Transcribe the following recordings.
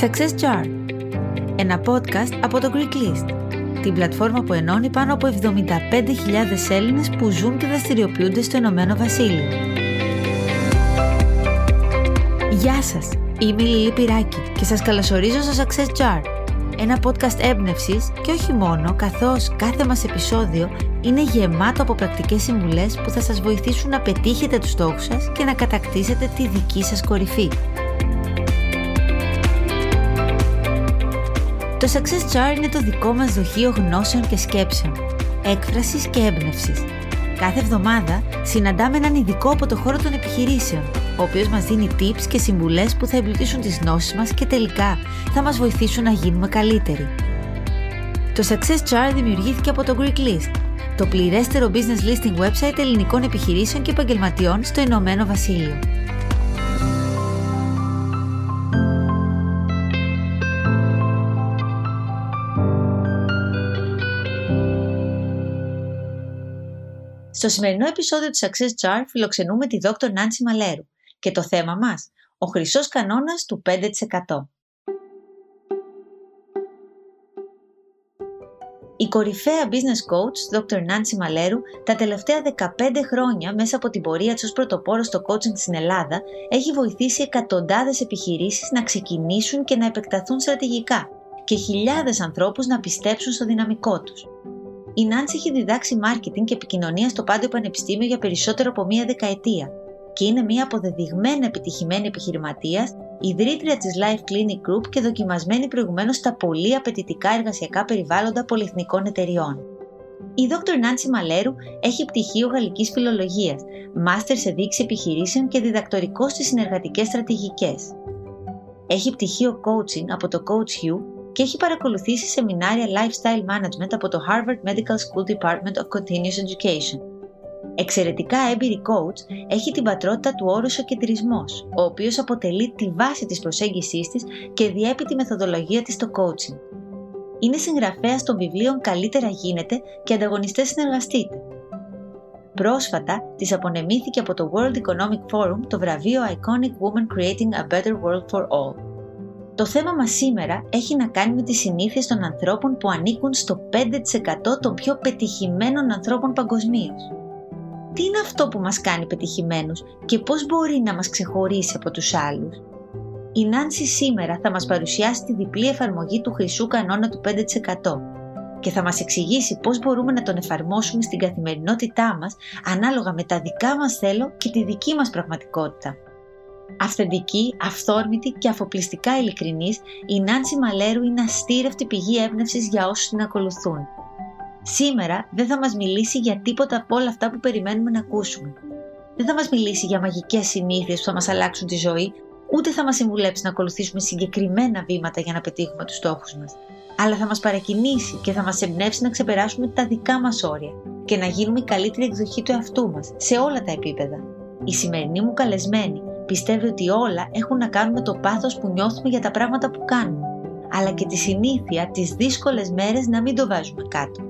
Success Jar, ένα podcast από το Greek List, την πλατφόρμα που ενώνει πάνω από 75.000 Έλληνες που ζουν και δραστηριοποιούνται στο Ηνωμένο Βασίλειο. Γεια σας, είμαι η Λίλη Πυράκη και σας καλωσορίζω στο Success Jar, ένα podcast έμπνευσης και όχι μόνο, καθώς κάθε μας επεισόδιο είναι γεμάτο από πρακτικές συμβουλές που θα σας βοηθήσουν να πετύχετε τους στόχους σας και να κατακτήσετε τη δική σας κορυφή. Το Success Jar είναι το δικό μας δοχείο γνώσεων και σκέψεων, έκφρασης και έμπνευσης. Κάθε εβδομάδα συναντάμε έναν ειδικό από το χώρο των επιχειρήσεων, ο οποίος μας δίνει tips και συμβουλές που θα εμπλουτίσουν τις γνώσεις μας και τελικά θα μας βοηθήσουν να γίνουμε καλύτεροι. Το Success Jar δημιουργήθηκε από το Greek List, το πληρέστερο business listing website ελληνικών επιχειρήσεων και επαγγελματιών στο Ηνωμένο Βασίλειο. Στο σημερινό επεισόδιο του Success Jar φιλοξενούμε τη Dr. Nancy Μαλέρου και το θέμα μας, ο χρυσός κανόνας του 5%. Η κορυφαία business coach, Dr. Nancy Μαλέρου, τα τελευταία 15 χρόνια μέσα από την πορεία της ως πρωτοπόρος στο coaching στην Ελλάδα, έχει βοηθήσει εκατοντάδες επιχειρήσεις να ξεκινήσουν και να επεκταθούν στρατηγικά και χιλιάδες ανθρώπους να πιστέψουν στο δυναμικό τους. Η Νάντση έχει διδάξει marketing και επικοινωνία στο Πάντιο Πανεπιστήμιο για περισσότερο από μία δεκαετία και είναι μία αποδεδειγμένη επιτυχημένη επιχειρηματίας, ιδρύτρια της Life Clinic Group και δοκιμασμένη προηγουμένως στα πολύ απαιτητικά εργασιακά περιβάλλοντα πολυεθνικών εταιριών. Η Dr. Νάντσι Μαλέρου έχει πτυχίο γαλλικής φιλολογίας, μάστερς σε δείξη επιχειρήσεων και διδακτορικό στις συνεργατικές στρατηγικές. Έχει πτυχίο coaching από το Coach U και έχει παρακολουθήσει σεμινάρια Lifestyle Management από το Harvard Medical School Department of Continuous Education. Εξαιρετικά έμπειρη coach, έχει την πατρότητα του όρους ο κεντρισμός, ο οποίος αποτελεί τη βάση της προσέγγισής της και διέπει τη μεθοδολογία της στο coaching. Είναι συγγραφέα των βιβλίων «Καλύτερα γίνεται» και «Ανταγωνιστές συνεργαστείτε». Πρόσφατα, της απονεμήθηκε από το World Economic Forum το βραβείο Iconic Woman Creating a Better World for All. Το θέμα μας σήμερα έχει να κάνει με τις συνήθειες των ανθρώπων που ανήκουν στο 5% των πιο πετυχημένων ανθρώπων παγκοσμίως. Τι είναι αυτό που μας κάνει πετυχημένους και πώς μπορεί να μας ξεχωρίσει από τους άλλους; Η Νάνση σήμερα θα μας παρουσιάσει τη διπλή εφαρμογή του χρυσού κανόνα του 5% και θα μας εξηγήσει πώς μπορούμε να τον εφαρμόσουμε στην καθημερινότητά μας ανάλογα με τα δικά μας θέλω και τη δική μας πραγματικότητα. Αυθεντική, αυθόρμητη και αφοπλιστικά ειλικρινής, η Νάνση Μαλέρου είναι αστήρευτη πηγή έμπνευσης για όσους την ακολουθούν. Σήμερα δεν θα μας μιλήσει για τίποτα από όλα αυτά που περιμένουμε να ακούσουμε. Δεν θα μας μιλήσει για μαγικές συνήθειες που θα μας αλλάξουν τη ζωή, ούτε θα μας συμβουλέψει να ακολουθήσουμε συγκεκριμένα βήματα για να πετύχουμε τους στόχους μας. Αλλά θα μας παρακινήσει και θα μας εμπνεύσει να ξεπεράσουμε τα δικά μας όρια και να γίνουμε η καλύτερη εκδοχή του εαυτού μας σε όλα τα επίπεδα. Η σημερινή μου καλεσμένη πιστεύει ότι όλα έχουν να κάνουν με το πάθος που νιώθουμε για τα πράγματα που κάνουμε, αλλά και τη συνήθεια τις δύσκολες μέρες να μην το βάζουμε κάτω.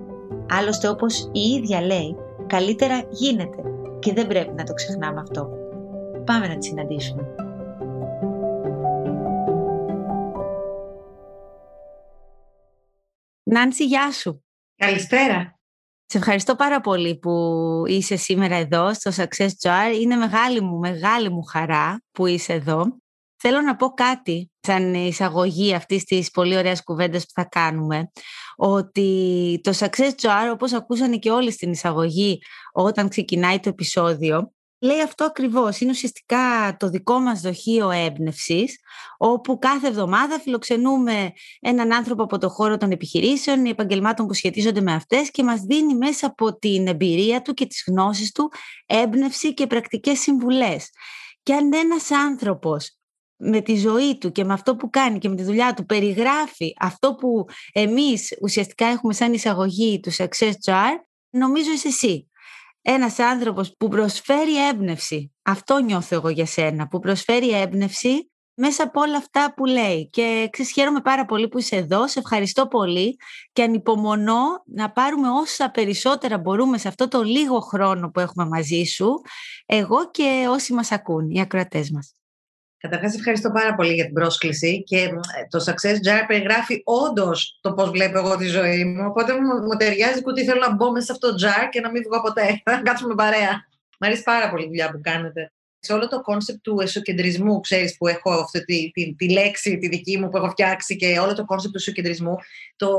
Άλλωστε όπως η ίδια λέει, καλύτερα γίνεται και δεν πρέπει να το ξεχνάμε αυτό. Πάμε να τη συναντήσουμε. Νάντσι, γεια σου. Καλησπέρα. Σε ευχαριστώ πάρα πολύ που είσαι σήμερα εδώ στο Success Jar. Είναι μεγάλη μου, μεγάλη μου χαρά που είσαι εδώ. Θέλω να πω κάτι σαν εισαγωγή αυτής της πολύ ωραίας κουβέντας που θα κάνουμε, ότι το Success Jar, όπως ακούσανε και όλοι στην εισαγωγή όταν ξεκινάει το επεισόδιο, λέει αυτό ακριβώς. Είναι ουσιαστικά το δικό μας δοχείο έμπνευσης, όπου κάθε εβδομάδα φιλοξενούμε έναν άνθρωπο από το χώρο των επιχειρήσεων, ή επαγγελμάτων που σχετίζονται με αυτές και μας δίνει μέσα από την εμπειρία του και τις γνώσεις του έμπνευση και πρακτικές συμβουλές. Και αν ένας άνθρωπος με τη ζωή του και με αυτό που κάνει και με τη δουλειά του περιγράφει αυτό που εμείς ουσιαστικά έχουμε σαν εισαγωγή του Success Jar, νομίζω είσαι εσύ ένας άνθρωπος που προσφέρει έμπνευση. Αυτό νιώθω εγώ για σένα, που προσφέρει έμπνευση μέσα από όλα αυτά που λέει. Και ξέρεις, χαίρομαι πάρα πολύ που είσαι εδώ, σε ευχαριστώ πολύ και ανυπομονώ να πάρουμε όσα περισσότερα μπορούμε σε αυτό το λίγο χρόνο που έχουμε μαζί σου, εγώ και όσοι μας ακούν, οι ακροατές μας. Καταρχάς, ευχαριστώ πάρα πολύ για την πρόσκληση και το Success Jar περιγράφει όντως το πώς βλέπω εγώ τη ζωή μου. Οπότε μου, ταιριάζει και ότι θέλω να μπω μέσα σε αυτό το jar και να μην βγω ποτέ. Να κάτσουμε παρέα. Μ' αρέσει πάρα πολύ η δουλειά που κάνετε σε όλο το κόνσεπτ του εσωκεντρισμού, ξέρεις, που έχω αυτή τη, τη, τη, λέξη, τη δική μου που έχω φτιάξει και όλο το κόνσεπτ του εσωκεντρισμού, το,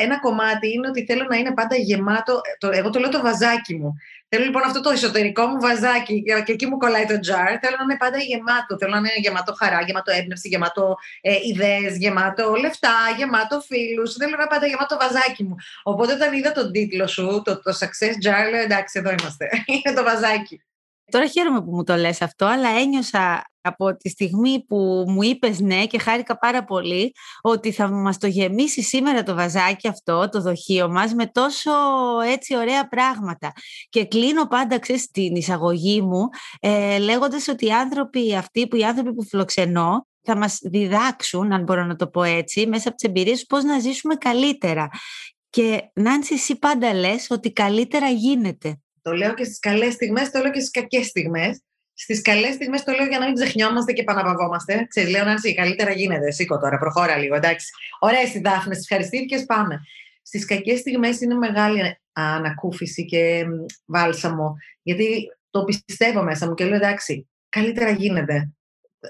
ένα κομμάτι είναι ότι θέλω να είναι πάντα γεμάτο, το, εγώ το λέω το βαζάκι μου. Θέλω λοιπόν αυτό το εσωτερικό μου βαζάκι και εκεί μου κολλάει το jar. Θέλω να είναι πάντα γεμάτο. Θέλω να είναι γεμάτο χαρά, γεμάτο έμπνευση, γεμάτο ε, ιδέες, γεμάτο λεφτά, γεμάτο φίλους. Θέλω να είναι πάντα γεμάτο βαζάκι μου. Οπότε όταν είδα τον τίτλο σου, το, το Success Jar, λέω εντάξει, εδώ είμαστε. είναι το βαζάκι. Τώρα χαίρομαι που μου το λες αυτό, αλλά ένιωσα από τη στιγμή που μου είπες ναι και χάρηκα πάρα πολύ ότι θα μας το γεμίσει σήμερα το βαζάκι αυτό, το δοχείο μας, με τόσο έτσι ωραία πράγματα. Και κλείνω πάντα, ξέρεις, την εισαγωγή μου, ε, λέγοντας ότι οι άνθρωποι αυτοί, που οι άνθρωποι που φιλοξενώ, θα μας διδάξουν, αν μπορώ να το πω έτσι, μέσα από τις εμπειρίες πώς να ζήσουμε καλύτερα. Και Νάνση, εσύ πάντα λες ότι καλύτερα γίνεται. Το λέω και στις καλές στιγμές, το λέω και στις κακές στιγμές. Στις καλές στιγμές το λέω για να μην ξεχνιόμαστε και επαναπαυόμαστε. Ξέρεις, λέω Νάνση, καλύτερα γίνεται. Σήκω τώρα, προχώρα λίγο, εντάξει. Ωραία, η Δάφνε, ευχαριστήθηκε, πάμε. Στις κακές στιγμές είναι μεγάλη ανακούφιση και βάλσαμο, γιατί το πιστεύω μέσα μου και λέω εντάξει, καλύτερα γίνεται.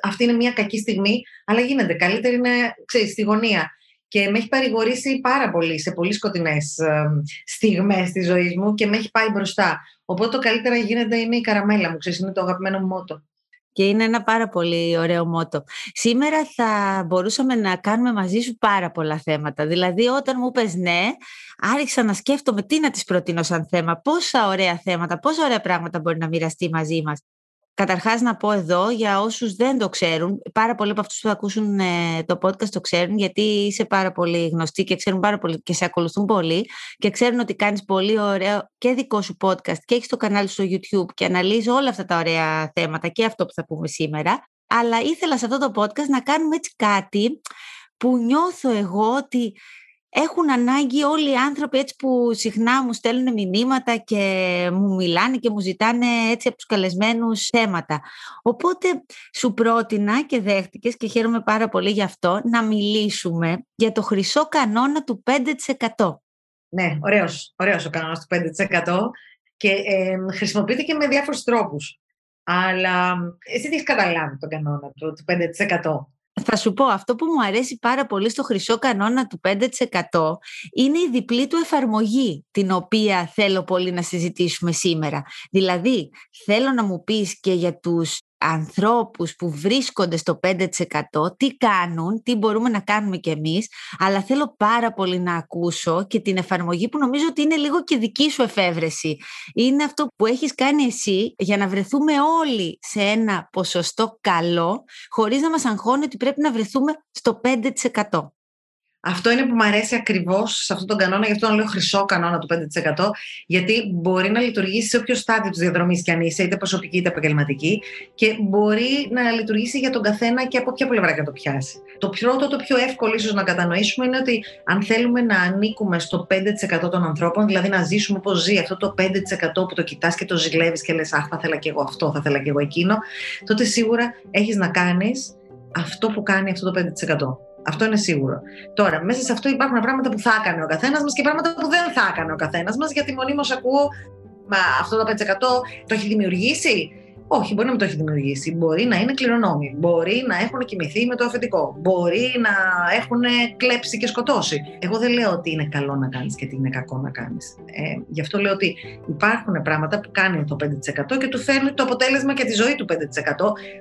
Αυτή είναι μια κακή στιγμή, αλλά γίνεται. Καλύτερα είναι, ξέρεις, στη γωνία και με έχει παρηγορήσει πάρα πολύ σε πολύ σκοτεινές στιγμές της ζωής μου και με έχει πάει μπροστά. Οπότε το καλύτερα γίνεται είναι η καραμέλα μου, ξέρεις, είναι το αγαπημένο μου μότο. Και είναι ένα πάρα πολύ ωραίο μότο. Σήμερα θα μπορούσαμε να κάνουμε μαζί σου πάρα πολλά θέματα. Δηλαδή όταν μου είπες ναι, άρχισα να σκέφτομαι τι να της προτείνω σαν θέμα, πόσα ωραία θέματα, πόσα ωραία πράγματα μπορεί να μοιραστεί μαζί μας. Καταρχάς να πω εδώ για όσους δεν το ξέρουν, πάρα πολλοί από αυτούς που θα ακούσουν ε, το podcast το ξέρουν γιατί είσαι πάρα πολύ γνωστή και ξέρουν πάρα πολύ και σε ακολουθούν πολύ και ξέρουν ότι κάνεις πολύ ωραίο και δικό σου podcast και έχεις το κανάλι σου στο YouTube και αναλύεις όλα αυτά τα ωραία θέματα και αυτό που θα πούμε σήμερα. Αλλά ήθελα σε αυτό το podcast να κάνουμε έτσι κάτι που νιώθω εγώ ότι έχουν ανάγκη όλοι οι άνθρωποι έτσι που συχνά μου στέλνουν μηνύματα και μου μιλάνε και μου ζητάνε έτσι από τους καλεσμένους θέματα. Οπότε σου πρότεινα και δέχτηκες και χαίρομαι πάρα πολύ γι' αυτό να μιλήσουμε για το χρυσό κανόνα του 5%. Ναι, ωραίος, ωραίος ο κανόνας του 5% και ε, χρησιμοποιείται και με διάφορους τρόπους. Αλλά εσύ τι έχεις καταλάβει τον κανόνα του, του 5%. Θα σου πω, αυτό που μου αρέσει πάρα πολύ στο χρυσό κανόνα του 5% είναι η διπλή του εφαρμογή, την οποία θέλω πολύ να συζητήσουμε σήμερα. Δηλαδή, θέλω να μου πεις και για τους ανθρώπους που βρίσκονται στο 5% τι κάνουν, τι μπορούμε να κάνουμε κι εμείς, αλλά θέλω πάρα πολύ να ακούσω και την εφαρμογή που νομίζω ότι είναι λίγο και δική σου εφεύρεση. Είναι αυτό που έχεις κάνει εσύ για να βρεθούμε όλοι σε ένα ποσοστό καλό, χωρίς να μας αγχώνει ότι πρέπει να βρεθούμε στο 5%. Αυτό είναι που μου αρέσει ακριβώς σε αυτόν τον κανόνα, γι' αυτό τον λέω χρυσό κανόνα του 5%, γιατί μπορεί να λειτουργήσει σε όποιο στάδιο της διαδρομής κι αν είσαι, είτε προσωπική είτε επαγγελματική, και μπορεί να λειτουργήσει για τον καθένα και από ποια πλευρά και να το πιάσει. Το πρώτο, το πιο εύκολο ίσως να κατανοήσουμε είναι ότι αν θέλουμε να ανήκουμε στο 5% των ανθρώπων, δηλαδή να ζήσουμε όπως ζει αυτό το 5% που το κοιτάς και το ζηλεύεις και λες: Αχ, θα ήθελα και εγώ αυτό, θα ήθελα και εγώ εκείνο, τότε σίγουρα έχεις να κάνεις αυτό που κάνει αυτό το 5%. Αυτό είναι σίγουρο. Τώρα, μέσα σε αυτό υπάρχουν πράγματα που θα έκανε ο καθένας μας και πράγματα που δεν θα έκανε ο καθένας μας, γιατί μονίμως ακούω, μα αυτό το 5% το έχει δημιουργήσει. Όχι, μπορεί να μην το έχει δημιουργήσει. Μπορεί να είναι κληρονόμοι. Μπορεί να έχουν κοιμηθεί με το αφεντικό. Μπορεί να έχουν κλέψει και σκοτώσει. Εγώ δεν λέω ότι είναι καλό να κάνεις και ότι είναι κακό να κάνεις. Ε, γι' αυτό λέω ότι υπάρχουν πράγματα που κάνει το 5% και του φέρνει το αποτέλεσμα και τη ζωή του 5%.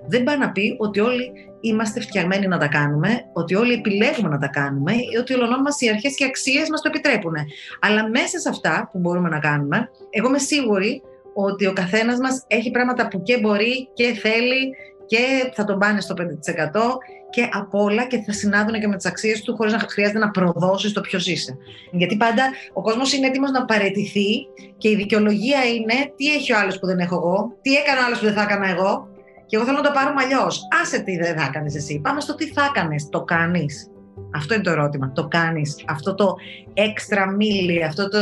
Δεν πάει να πει ότι όλοι είμαστε φτιαγμένοι να τα κάνουμε, ότι όλοι επιλέγουμε να τα κάνουμε, ή ότι ολονών μας οι αρχές και αξίες μας το επιτρέπουν. Αλλά μέσα σε αυτά που μπορούμε να κάνουμε, εγώ είμαι σίγουρη ότι ο καθένας μας έχει πράγματα που και μπορεί και θέλει και θα τον πάνε στο 5% και απ' όλα και θα συνάδουν και με τις αξίες του, χωρίς να χρειάζεται να προδώσεις το ποιος είσαι. Γιατί πάντα ο κόσμος είναι έτοιμος να παρετηθεί και η δικαιολογία είναι τι έχει ο άλλος που δεν έχω εγώ, τι έκανε ο άλλος που δεν θα έκανα εγώ. Και εγώ θέλω να το πάρουμε αλλιώ. Άσε τι δεν θα έκανες εσύ. Πάμε στο τι θα έκανες. Το κάνεις. Αυτό είναι το ερώτημα. Το κάνεις. Αυτό το έξτρα μίλι, αυτό το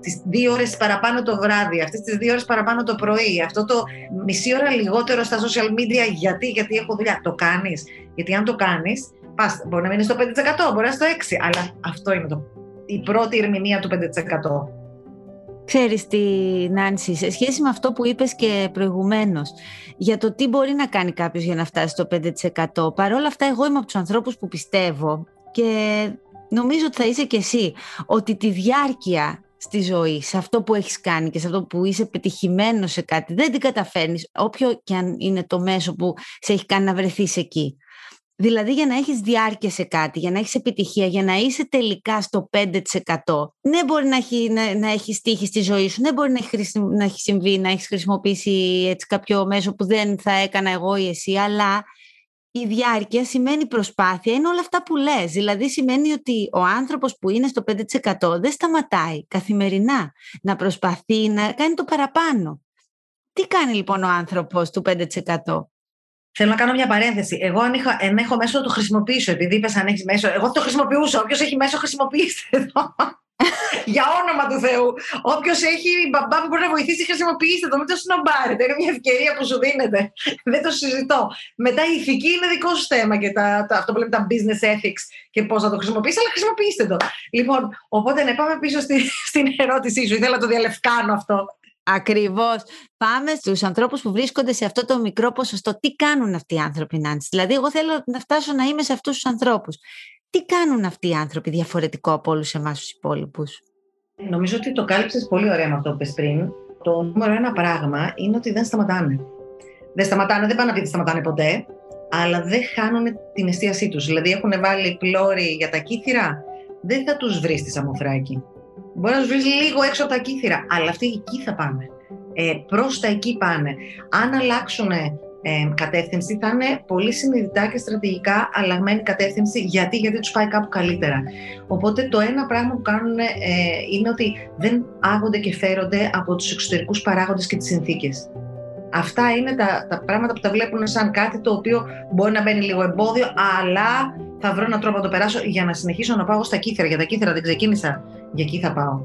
τις δύο ώρες παραπάνω το βράδυ, αυτές τις δύο ώρες παραπάνω το πρωί, αυτό το μισή ώρα λιγότερο στα social media, γιατί, γιατί έχω δουλειά. Το κάνεις. Γιατί αν το κάνεις, πας, μπορεί να μείνεις στο 5%, μπορεί να στο 6%, αλλά αυτό είναι το, η πρώτη ερμηνεία του 5%. Ξέρεις τι, Νάνση, σε σχέση με αυτό που είπες και προηγουμένως, για το τι μπορεί να κάνει κάποιος για να φτάσει στο 5%, παρόλα αυτά εγώ είμαι από τους ανθρώπους που πιστεύω και νομίζω ότι θα είσαι και εσύ, ότι τη διάρκεια στη ζωή, σε αυτό που έχεις κάνει και σε αυτό που είσαι πετυχημένος σε κάτι, δεν την καταφέρνεις, όποιο και αν είναι το μέσο που σε έχει κάνει να βρεθείς εκεί. Δηλαδή για να έχεις διάρκεια σε κάτι, για να έχεις επιτυχία, για να είσαι τελικά στο 5%. Ναι μπορεί να έχει, να, να έχεις τύχει στη ζωή σου, ναι μπορεί να έχει, να έχει συμβεί, να έχεις χρησιμοποιήσει έτσι κάποιο μέσο που δεν θα έκανα εγώ ή εσύ, αλλά η διάρκεια σημαίνει προσπάθεια, είναι όλα αυτά που λες. Δηλαδή σημαίνει ότι ο άνθρωπος που είναι στο 5% δεν σταματάει καθημερινά να προσπαθεί να κάνει το παραπάνω. Τι κάνει λοιπόν ο άνθρωπος του 5%? Θέλω να κάνω μια παρένθεση. Εγώ αν, είχα, αν έχω μέσο να το χρησιμοποιήσω, επειδή είπες αν έχεις μέσο, εγώ το χρησιμοποιούσα. Όποιος έχει μέσο, χρησιμοποιήστε το. Για όνομα του Θεού. Όποιος έχει μπαμπά που μπορεί να βοηθήσει, χρησιμοποιήστε το. Μην το σνομπάρετε. Είναι μια ευκαιρία που σου δίνεται. Δεν το συζητώ. Μετά η ηθική είναι δικό σου θέμα και τα, τα, αυτό που λέμε τα business ethics και πώς να το χρησιμοποιήσεις, αλλά χρησιμοποιήστε το. Λοιπόν, οπότε να πάμε πίσω στη, στην ερώτησή σου. Ήθελα να το διαλευκάνω αυτό. Ακριβώς. Πάμε στους ανθρώπους που βρίσκονται σε αυτό το μικρό ποσοστό. Τι κάνουν αυτοί οι άνθρωποι, Νάντση. Δηλαδή, εγώ θέλω να φτάσω να είμαι σε αυτούς τους ανθρώπους. Τι κάνουν αυτοί οι άνθρωποι διαφορετικό από όλους εμάς τους υπόλοιπους; Νομίζω ότι το κάλυψες πολύ ωραία με αυτό που είπε πριν. Το νούμερο ένα πράγμα είναι ότι δεν σταματάνε. Δεν σταματάνε, δεν πάνε να πει ότι σταματάνε ποτέ, αλλά δεν χάνουν την εστίασή τους. Δηλαδή, έχουν βάλει πλώρη για τα κύθρα, δεν θα τους βρεις στη Σαμοθράκη. Μπορεί να τους βρεις λίγο έξω από τα κύθρα, αλλά αυτοί εκεί θα πάνε. Ε, Προς τα εκεί πάνε. Αν αλλάξουν ε, κατεύθυνση, θα είναι πολύ συνειδητά και στρατηγικά αλλαγμένη κατεύθυνση. Γιατί, γιατί τους πάει κάπου καλύτερα. Οπότε το ένα πράγμα που κάνουν ε, είναι ότι δεν άγονται και φέρονται από τους εξωτερικούς παράγοντες και τις συνθήκες. Αυτά είναι τα, τα πράγματα που τα βλέπουν σαν κάτι το οποίο μπορεί να μπαίνει λίγο εμπόδιο, αλλά θα βρω έναν τρόπο να το περάσω για να συνεχίσω να πάω στα κύθρα. Για τα κύθρα δεν ξεκίνησα, για εκεί θα πάω.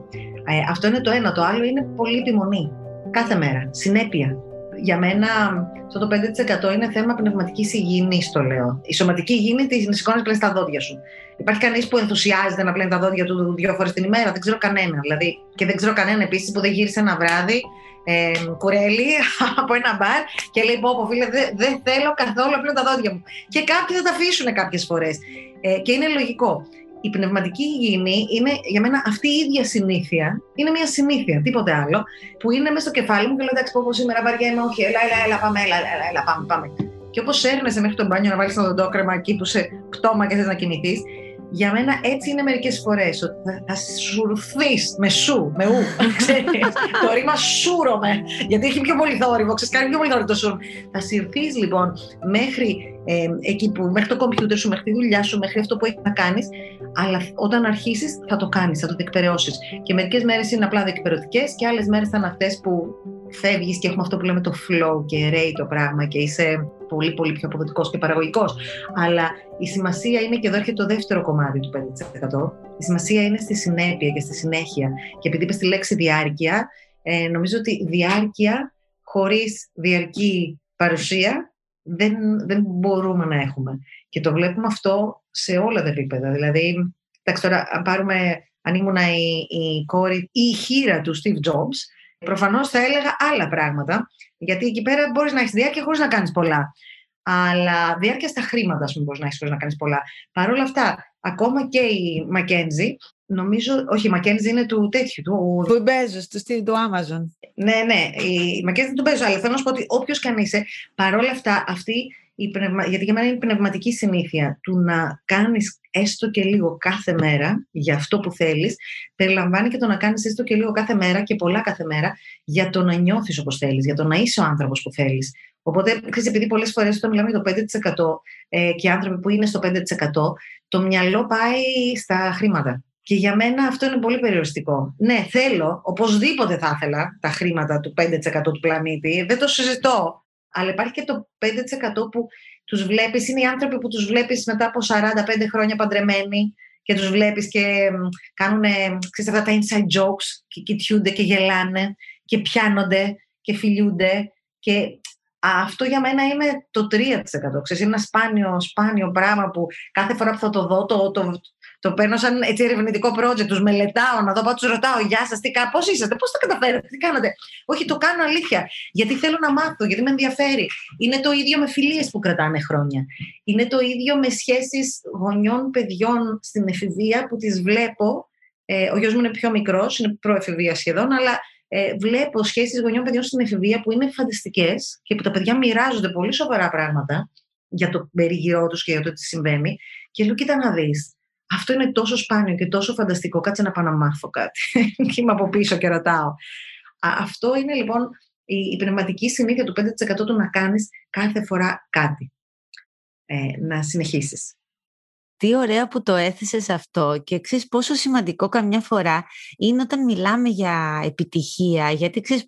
Ε, αυτό είναι το ένα. Το άλλο είναι πολύ επιμονή. Κάθε μέρα. Συνέπεια. Για μένα, αυτό το 5% είναι θέμα πνευματικής υγιεινής, το λέω. Η σωματική υγιεινή τη σηκώνεις πλέον στα δόντια σου. Υπάρχει κανείς που ενθουσιάζεται να πλένει τα δόντια του δύο φορές την ημέρα; Δεν ξέρω κανένα. Δηλαδή, και δεν ξέρω κανένα επίσης που δεν γύρισε ένα βράδυ ε, κουρέλι από ένα μπαρ και λέει: Πω, πω φίλε, δεν δε θέλω καθόλου απλά τα δόντια μου. Και κάποιοι θα τα αφήσουν κάποιες φορές. Ε, και είναι λογικό. Η πνευματική υγιεινή είναι για μένα αυτή η ίδια συνήθεια. Είναι μια συνήθεια, τίποτε άλλο, που είναι μέσα στο κεφάλι μου και λέω: Εντάξει, πω, πω σήμερα βαριέμαι, όχι, έλα, έλα, έλα, πάμε, έλα, έλα, έλα πάμε, πάμε. Και όπως έρνεσαι μέχρι τον μπάνιο να βάλεις ένα δοντόκρεμα εκεί που σε πτώμα και θες να κινηθεί, για μένα έτσι είναι μερικές φορές. Ότι θα, θα σουρθεί με σου, με ου. το ρήμα σούρωμε. Γιατί έχει πιο πολύ θόρυβο. Ξέρεις, κάνει πιο πολύ θόρυβο το σούρ. Θα συρθείς λοιπόν μέχρι ε, εκεί που, μέχρι το κομπιούτερ σου, μέχρι τη δουλειά σου, μέχρι αυτό που έχεις να κάνεις. Αλλά όταν αρχίσεις, θα το κάνεις, θα το διεκπαιρεώσεις. Και μερικές μέρες είναι απλά διεκπαιρεωτικές και άλλες μέρες θα είναι αυτές που φεύγεις και έχουμε αυτό που λέμε το flow και ρέει το πράγμα και είσαι πολύ πολύ πιο αποδοτικός και παραγωγικός. Αλλά η σημασία είναι και εδώ έρχεται το δεύτερο κομμάτι του 5%. Η σημασία είναι στη συνέπεια και στη συνέχεια. Και επειδή είπες τη λέξη διάρκεια, ε, νομίζω ότι διάρκεια χωρίς διαρκή παρουσία δεν, δεν μπορούμε να έχουμε. Και το βλέπουμε αυτό σε όλα τα επίπεδα. Δηλαδή, εντάξει τώρα, αν πάρουμε, αν ήμουν η, η κόρη ή η χείρα του Steve Jobs, προφανώς θα έλεγα άλλα πράγματα, γιατί εκεί πέρα μπορείς να έχεις διάρκεια χωρίς να κάνεις πολλά. Αλλά διάρκεια στα χρήματα, ας πούμε, μπορείς να έχεις χωρίς να κάνεις πολλά. Παρ' όλα αυτά, ακόμα και η Μακέντζη, νομίζω, όχι, η Μακέντζη είναι του τέτοιου. Του, του Μπέζος, του του Amazon. Ναι, ναι, η Μακέντζη είναι του Μπέζο, αλλά θέλω να σου πω ότι όποιος και αν είσαι, παρόλα αυτά, αυτή η πνευμα... γιατί για μένα είναι η πνευματική συνήθεια του να κάνεις έστω και λίγο κάθε μέρα για αυτό που θέλεις, περιλαμβάνει και το να κάνεις έστω και λίγο κάθε μέρα και πολλά κάθε μέρα για το να νιώθεις όπως θέλεις, για το να είσαι ο άνθρωπος που θέλεις. Οπότε, ξέρεις, επειδή πολλές φορές όταν μιλάμε για το 5% ε, και άνθρωποι που είναι στο 5%, το μυαλό πάει στα χρήματα. Και για μένα αυτό είναι πολύ περιοριστικό. Ναι, θέλω, οπωσδήποτε θα ήθελα τα χρήματα του 5% του πλανήτη, δεν το συζητώ. Αλλά υπάρχει και το 5% που τους βλέπεις, είναι οι άνθρωποι που τους βλέπεις μετά από 45 χρόνια παντρεμένοι και τους βλέπεις και κάνουν αυτά τα inside jokes και κοιτιούνται και γελάνε και πιάνονται και φιλιούνται και αυτό για μένα είναι το 3%. Ξέρεις, είναι ένα σπάνιο, σπάνιο πράγμα που κάθε φορά που θα το δω το, το, το παίρνω σαν έτσι ερευνητικό project, τους μελετάω, να δω, πάω, τους ρωτάω, Γεια σας, τι πώς είσαστε, πώς τα καταφέρετε, τι κάνατε; Όχι, το κάνω αλήθεια. Γιατί θέλω να μάθω, γιατί με ενδιαφέρει. Είναι το ίδιο με φιλίες που κρατάνε χρόνια. Είναι το ίδιο με σχέσεις γονιών, παιδιών στην εφηβεία που τις βλέπω. Ε, ο γιος μου είναι πιο μικρός, είναι προεφηβεία σχεδόν, αλλά ε, βλέπω σχέσεις γονιών παιδιών στην εφηβεία που είναι φανταστικέ και που τα παιδιά μοιράζονται πολύ σοβαρά πράγματα για το περιγυρό τους και για το τι συμβαίνει. Και λέω, κοίτα να δεις, αυτό είναι τόσο σπάνιο και τόσο φανταστικό. Κάτσε να πάω να μάθω κάτι. και είμαι από πίσω και ρωτάω. Αυτό είναι λοιπόν η, πνευματική συνήθεια του 5% του να κάνεις κάθε φορά κάτι. Ε, να συνεχίσεις. Τι ωραία που το έθεσες αυτό και ξέρεις πόσο σημαντικό καμιά φορά είναι όταν μιλάμε για επιτυχία, γιατί ξέρεις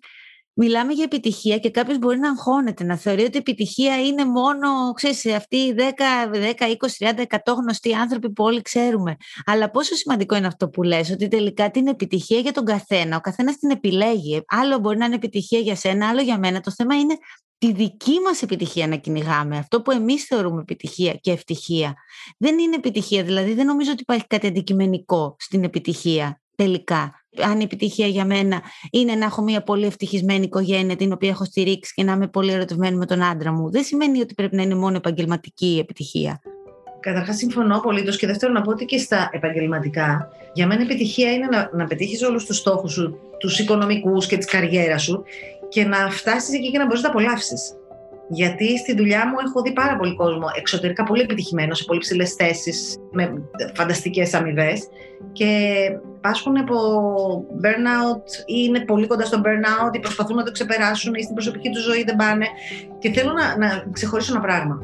μιλάμε για επιτυχία και κάποιος μπορεί να αγχώνεται, να θεωρεί ότι η επιτυχία είναι μόνο, ξέρεις, αυτοί οι 10, 10, 20, 30, 100 γνωστοί άνθρωποι που όλοι ξέρουμε. Αλλά πόσο σημαντικό είναι αυτό που λες, ότι τελικά την επιτυχία για τον καθένα. Ο καθένας την επιλέγει. Άλλο μπορεί να είναι επιτυχία για σένα, άλλο για μένα. Το θέμα είναι τη δική μας επιτυχία να κυνηγάμε. Αυτό που εμείς θεωρούμε επιτυχία και ευτυχία. Δεν είναι επιτυχία, δηλαδή δεν νομίζω ότι υπάρχει κάτι αντικειμενικό στην επιτυχία τελικά αν η επιτυχία για μένα είναι να έχω μια πολύ ευτυχισμένη οικογένεια την οποία έχω στηρίξει και να είμαι πολύ ερωτευμένη με τον άντρα μου. Δεν σημαίνει ότι πρέπει να είναι μόνο επαγγελματική η επιτυχία. Καταρχάς, συμφωνώ απολύτως. Και δεύτερον, να πω ότι και στα επαγγελματικά, για μένα επιτυχία είναι να, να πετύχεις όλους τους στόχους σου, τους οικονομικούς και της καριέρας σου και να φτάσεις εκεί και να μπορείς να τα απολαύσεις. Γιατί στη δουλειά μου έχω δει πάρα πολύ κόσμο εξωτερικά πολύ επιτυχημένο, σε πολύ ψηλές θέσεις, με φανταστικές αμοιβές και πάσχουν από burnout ή είναι πολύ κοντά στο burnout ή προσπαθούν να το ξεπεράσουν ή στην προσωπική τους ζωή δεν πάνε. Και θέλω να, να ξεχωρίσω ένα πράγμα.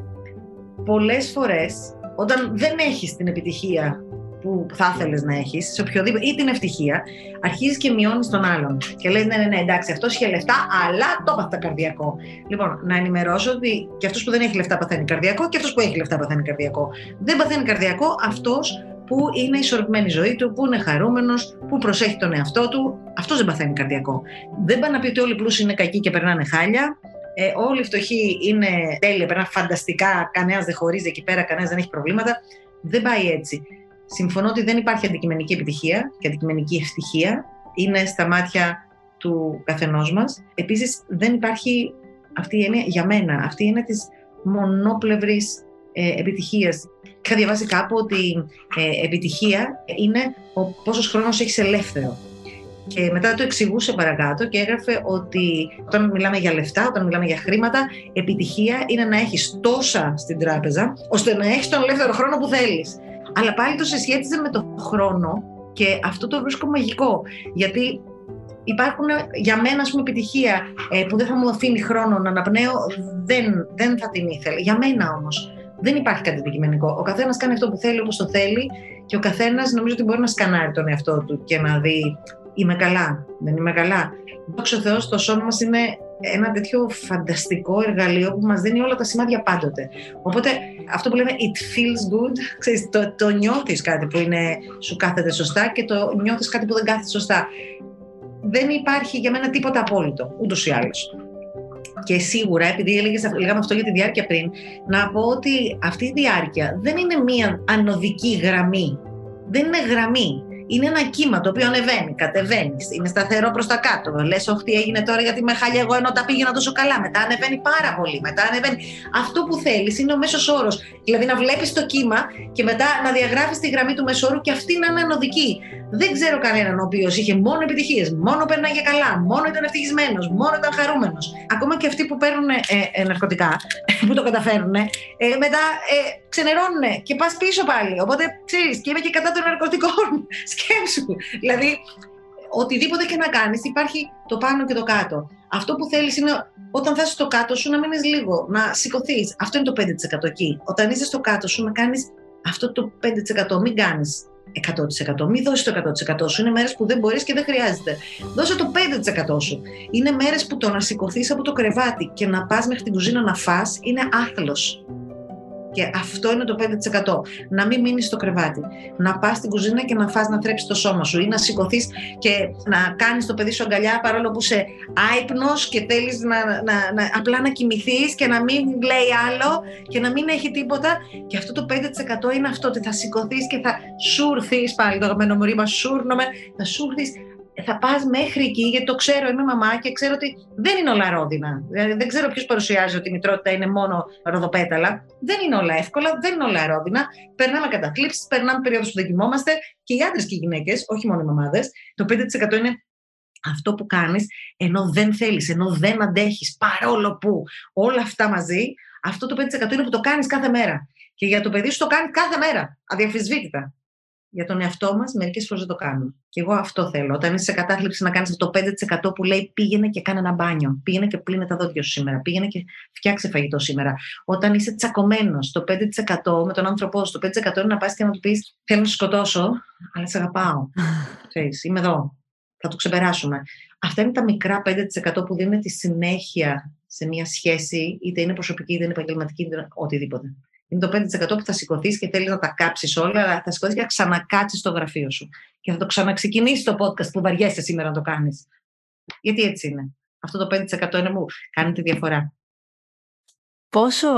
Πολλές φορές, όταν δεν έχεις την επιτυχία που θα ήθελες να έχεις, σε οποιοδήποτε, ή την ευτυχία, αρχίζεις και μειώνεις τον άλλον. Και λες: Ναι, ναι, ναι, εντάξει, αυτός είχε λεφτά, αλλά το έπαθε καρδιακό. Λοιπόν, να ενημερώσω ότι και αυτός που δεν έχει λεφτά παθαίνει καρδιακό και αυτός που έχει λεφτά παθαίνει καρδιακό. Δεν παθαίνει καρδιακό αυτός που είναι ισορροπημένη η ζωή του, που είναι χαρούμενος, που προσέχει τον εαυτό του. Αυτός δεν παθαίνει καρδιακό. Δεν πάει να πει ότι όλοι οι πλούσιοι είναι κακοί και περνάνε χάλια. Ε, όλοι οι φτωχοί είναι τέλεια, περνάνε φανταστικά. Κανένας δεν χωρίζει εκεί πέρα, κανένας δεν έχει προβλήματα. Δεν πάει έτσι. Συμφωνώ ότι δεν υπάρχει αντικειμενική επιτυχία και αντικειμενική ευτυχία. Είναι στα μάτια του καθενός μας. Επίσης, δεν υπάρχει αυτή η έννοια για μένα. Αυτή η έννοια της μονόπλευρης ε, επιτυχίας. Είχα διαβάσει κάπου ότι ε, επιτυχία είναι ο πόσος χρόνος έχεις ελεύθερο. Και μετά το εξηγούσε παρακάτω και έγραφε ότι όταν μιλάμε για λεφτά, όταν μιλάμε για χρήματα, επιτυχία είναι να έχεις τόσα στην τράπεζα, ώστε να έχεις τον ελεύθερο χρόνο που θέλεις. Αλλά πάλι το συσχέτιζε με το χρόνο και αυτό το βρίσκω μαγικό. Γιατί υπάρχουν για μένα, ας πούμε, επιτυχία ε, που δεν θα μου αφήνει χρόνο να αναπνέω, δεν, δεν θα την ήθελα. Για μένα όμως. Δεν υπάρχει κάτι αντικειμενικό. Ο καθένας κάνει αυτό που θέλει όπως το θέλει και ο καθένας νομίζω ότι μπορεί να σκανάρει τον εαυτό του και να δει Είμαι καλά, δεν είμαι καλά. Δόξα Θεώ, το σώμα μας είναι ένα τέτοιο φανταστικό εργαλείο που μας δίνει όλα τα σημάδια πάντοτε. Οπότε αυτό που λέμε it feels good, ξέρεις, το, το νιώθεις κάτι που είναι, σου κάθεται σωστά και το νιώθεις κάτι που δεν κάθεται σωστά. Δεν υπάρχει για μένα τίποτα απόλυτο, ούτως ή άλλως. Και σίγουρα, επειδή έλεγες, λέγαμε αυτό για τη διάρκεια πριν, να πω ότι αυτή η διάρκεια δεν είναι μία ανωδική γραμμή. Δεν είναι γραμμή είναι ένα κύμα το οποίο ανεβαίνει, κατεβαίνεις, είναι σταθερό προς τα κάτω. Λες, Όχι, τι έγινε τώρα γιατί με χάλια εγώ ενώ τα πήγαινα τόσο καλά. Μετά ανεβαίνει πάρα πολύ. Μετά ανεβαίνει. Αυτό που θέλεις είναι ο μέσος όρος. Δηλαδή να βλέπεις το κύμα και μετά να διαγράφεις τη γραμμή του μέσου όρου και αυτή να είναι ανωδική. Δεν ξέρω κανέναν ο οποίος είχε μόνο επιτυχίες, μόνο περνάγε καλά, μόνο ήταν ευτυχισμένος, μόνο ήταν χαρούμενος. Ακόμα και αυτοί που παίρνουν ε, ε, ναρκωτικά, που το καταφέρουν, ε, μετά ε, ξενερώνουν και πας πίσω πάλι. Οπότε ξέρεις, και είμαι και κατά των ναρκωτικών. Σκέψου. Δηλαδή, οτιδήποτε και να κάνεις, υπάρχει το πάνω και το κάτω. Αυτό που θέλεις είναι όταν θα στο κάτω σου να μείνεις λίγο, να σηκωθείς. Αυτό είναι το 5% εκεί. Όταν είσαι στο κάτω σου να κάνεις αυτό το 5%. Μην κάνεις 100%. Μην δώσεις το 100% σου. Είναι μέρες που δεν μπορείς και δεν χρειάζεται. Δώσε το 5% σου. Είναι μέρες που το να σηκωθείς από το κρεβάτι και να πας μέχρι την κουζίνα να φας είναι άθλος. Και αυτό είναι το 5%. Να μην μείνεις στο κρεβάτι. Να πας στην κουζίνα και να φας να θρέψεις το σώμα σου ή να σηκωθείς και να κάνεις το παιδί σου αγκαλιά παρόλο που είσαι άϊπνος και θέλεις να, να, να, απλά να κοιμηθείς και να μην λέει άλλο και να μην έχει τίποτα. Και αυτό το 5% είναι αυτό ότι θα σηκωθείς και θα σούρθει. Πάλι το αγαπημένο μου ρήμα, σούρνομαι. Θα σούρθεις θα πας μέχρι εκεί, γιατί το ξέρω, είμαι μαμά και ξέρω ότι δεν είναι όλα ρόδινα. Δηλαδή, δεν ξέρω ποιος παρουσιάζει ότι η μητρότητα είναι μόνο ροδοπέταλα. Δεν είναι όλα εύκολα, δεν είναι όλα ρόδινα. Περνάμε καταθλίψεις, περνάμε περίοδους που δεν κοιμόμαστε και οι άντρες και οι γυναίκες, όχι μόνο οι μαμάδες. Το 5% είναι αυτό που κάνεις ενώ δεν θέλεις, ενώ δεν αντέχεις, παρόλο που όλα αυτά μαζί, αυτό το 5% είναι που το κάνεις κάθε μέρα. Και για το παιδί σου το κάνει κάθε μέρα, αδιαφυσβήτητα για τον εαυτό μας, μερικές φορές δεν το κάνουμε. Και εγώ αυτό θέλω. Όταν είσαι σε κατάθλιψη να κάνεις αυτό το 5% που λέει πήγαινε και κάνε ένα μπάνιο. Πήγαινε και πλύνε τα δόντια σου σήμερα. Πήγαινε και φτιάξε φαγητό σήμερα. Όταν είσαι τσακωμένος, το 5% με τον άνθρωπό σου, το 5% είναι να πας και να του πεις Θέλω να σου σκοτώσω, αλλά σε αγαπάω. Ξέρεις, είμαι εδώ. Θα το ξεπεράσουμε. Αυτά είναι τα μικρά 5% που δίνουν τη συνέχεια σε μια σχέση, είτε είναι προσωπική, είτε είναι επαγγελματική, είτε οτιδήποτε είναι το 5% που θα σηκωθείς και θέλεις να τα κάψεις όλα, αλλά θα σηκωθείς και θα ξανακάτσεις στο γραφείο σου. Και θα το ξαναξεκινήσεις το podcast που βαριέσαι σήμερα να το κάνεις. Γιατί έτσι είναι. Αυτό το 5% είναι που κάνει τη διαφορά. Πόσο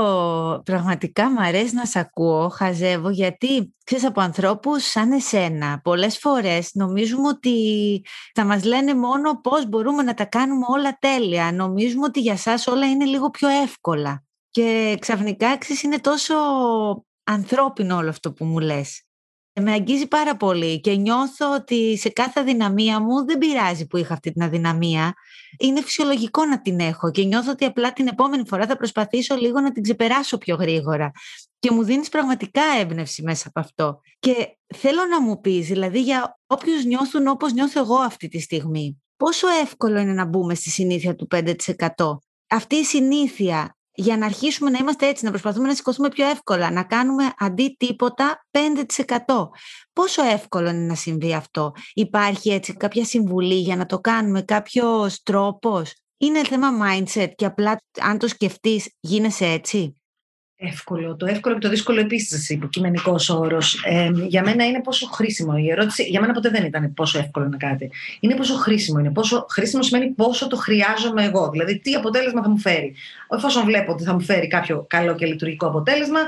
πραγματικά μου αρέσει να σε ακούω, χαζεύω, γιατί ξέρεις από ανθρώπους σαν εσένα, πολλές φορές νομίζουμε ότι θα μας λένε μόνο πώς μπορούμε να τα κάνουμε όλα τέλεια. Νομίζουμε ότι για σας όλα είναι λίγο πιο εύκολα. Και ξαφνικά εξής είναι τόσο ανθρώπινο όλο αυτό που μου λες. Με αγγίζει πάρα πολύ και νιώθω ότι σε κάθε αδυναμία μου δεν πειράζει που είχα αυτή την αδυναμία. Είναι φυσιολογικό να την έχω και νιώθω ότι απλά την επόμενη φορά θα προσπαθήσω λίγο να την ξεπεράσω πιο γρήγορα. Και μου δίνεις πραγματικά έμπνευση μέσα από αυτό. Και θέλω να μου πεις, δηλαδή για όποιους νιώθουν όπως νιώθω εγώ αυτή τη στιγμή, πόσο εύκολο είναι να μπούμε στη συνήθεια του 5%. Αυτή η συνήθεια για να αρχίσουμε να είμαστε έτσι, να προσπαθούμε να σηκωθούμε πιο εύκολα, να κάνουμε αντί τίποτα 5%. Πόσο εύκολο είναι να συμβεί αυτό; Υπάρχει έτσι κάποια συμβουλή για να το κάνουμε, κάποιος τρόπος; Είναι θέμα mindset και απλά αν το σκεφτείς γίνεσαι έτσι; Εύκολο. Το εύκολο και το δύσκολο επίσης, υποκειμενικός όρος. Ε, για μένα είναι πόσο χρήσιμο. Η ερώτηση για μένα ποτέ δεν ήταν πόσο εύκολο είναι κάτι. Είναι πόσο χρήσιμο είναι. Πόσο χρήσιμο σημαίνει πόσο το χρειάζομαι εγώ. Δηλαδή, τι αποτέλεσμα θα μου φέρει. Εφόσον βλέπω ότι θα μου φέρει κάποιο καλό και λειτουργικό αποτέλεσμα,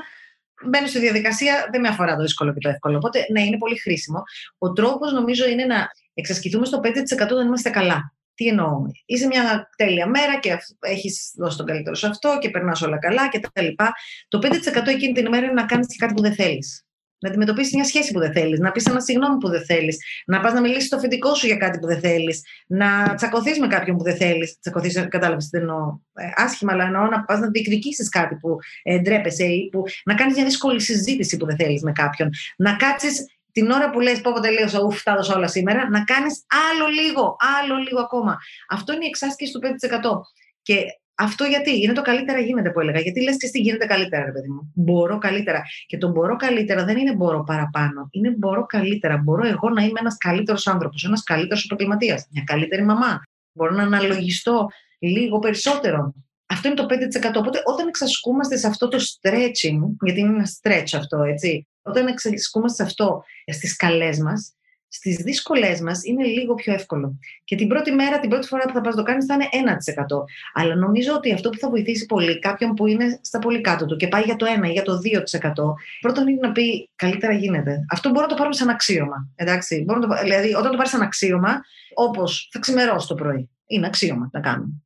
μπαίνω στη διαδικασία, δεν με αφορά το δύσκολο και το εύκολο. Οπότε, ναι, είναι πολύ χρήσιμο. Ο τρόπος, νομίζω, είναι να εξασκηθούμε στο 5% όταν είμαστε καλά. Τι εννοώ; Είσαι μια τέλεια μέρα και έχεις δώσει τον καλύτερο σε αυτό και περνάς όλα καλά και τα λοιπά. Το 5% εκείνη την ημέρα είναι να κάνεις και κάτι που δεν θέλεις. Να αντιμετωπίσεις μια σχέση που δεν θέλεις, να πεις ένα συγγνώμη που δεν θέλεις, να πας να μιλήσεις στο αφεντικό σου για κάτι που δεν θέλεις, να τσακωθείς με κάποιον που δεν θέλεις. Τσακωθείς, κατάλαβες δεν εννοώ ε, άσχημα, αλλά εννοώ να πας να διεκδικήσεις κάτι που ε, ντρέπεσαι ή που, να κάνεις μια δύσκολη συζήτηση που δεν θέλεις με κάποιον. Να κάτσεις την ώρα που λες πω πω τελείωσα, ουφ, τα δώσα όλα σήμερα, να κάνεις άλλο λίγο, άλλο λίγο ακόμα. Αυτό είναι η εξάσκηση του 5%. Και αυτό γιατί, είναι το καλύτερα γίνεται που έλεγα. Γιατί λες και τι γίνεται καλύτερα, ρε παιδί μου. Μπορώ καλύτερα. Και το μπορώ καλύτερα δεν είναι μπορώ παραπάνω. Είναι μπορώ καλύτερα. Μπορώ εγώ να είμαι ένας καλύτερος άνθρωπος, ένας καλύτερος επαγγελματίας, μια καλύτερη μαμά. Μπορώ να αναλογιστώ λίγο περισσότερο. Αυτό είναι το 5%. Οπότε όταν εξασκούμαστε σε αυτό το stretching, γιατί είναι ένα stretch αυτό, έτσι, όταν εξασκούμαστε σε αυτό στις καλές μας, στις δύσκολές μας είναι λίγο πιο εύκολο. Και την πρώτη μέρα, την πρώτη φορά που θα πας το κάνεις θα είναι 1%. Αλλά νομίζω ότι αυτό που θα βοηθήσει πολύ κάποιον που είναι στα πολύ κάτω του και πάει για το 1 ή για το 2%, πρώτον είναι να πει καλύτερα γίνεται. Αυτό μπορώ να το πάρουμε σαν αξίωμα. Εντάξει; Μπορώ να το, δηλαδή, όταν το πάρεις σαν αξίωμα, όπως θα ξημερώσει το πρωί. Είναι αξίωμα να κάνουμε.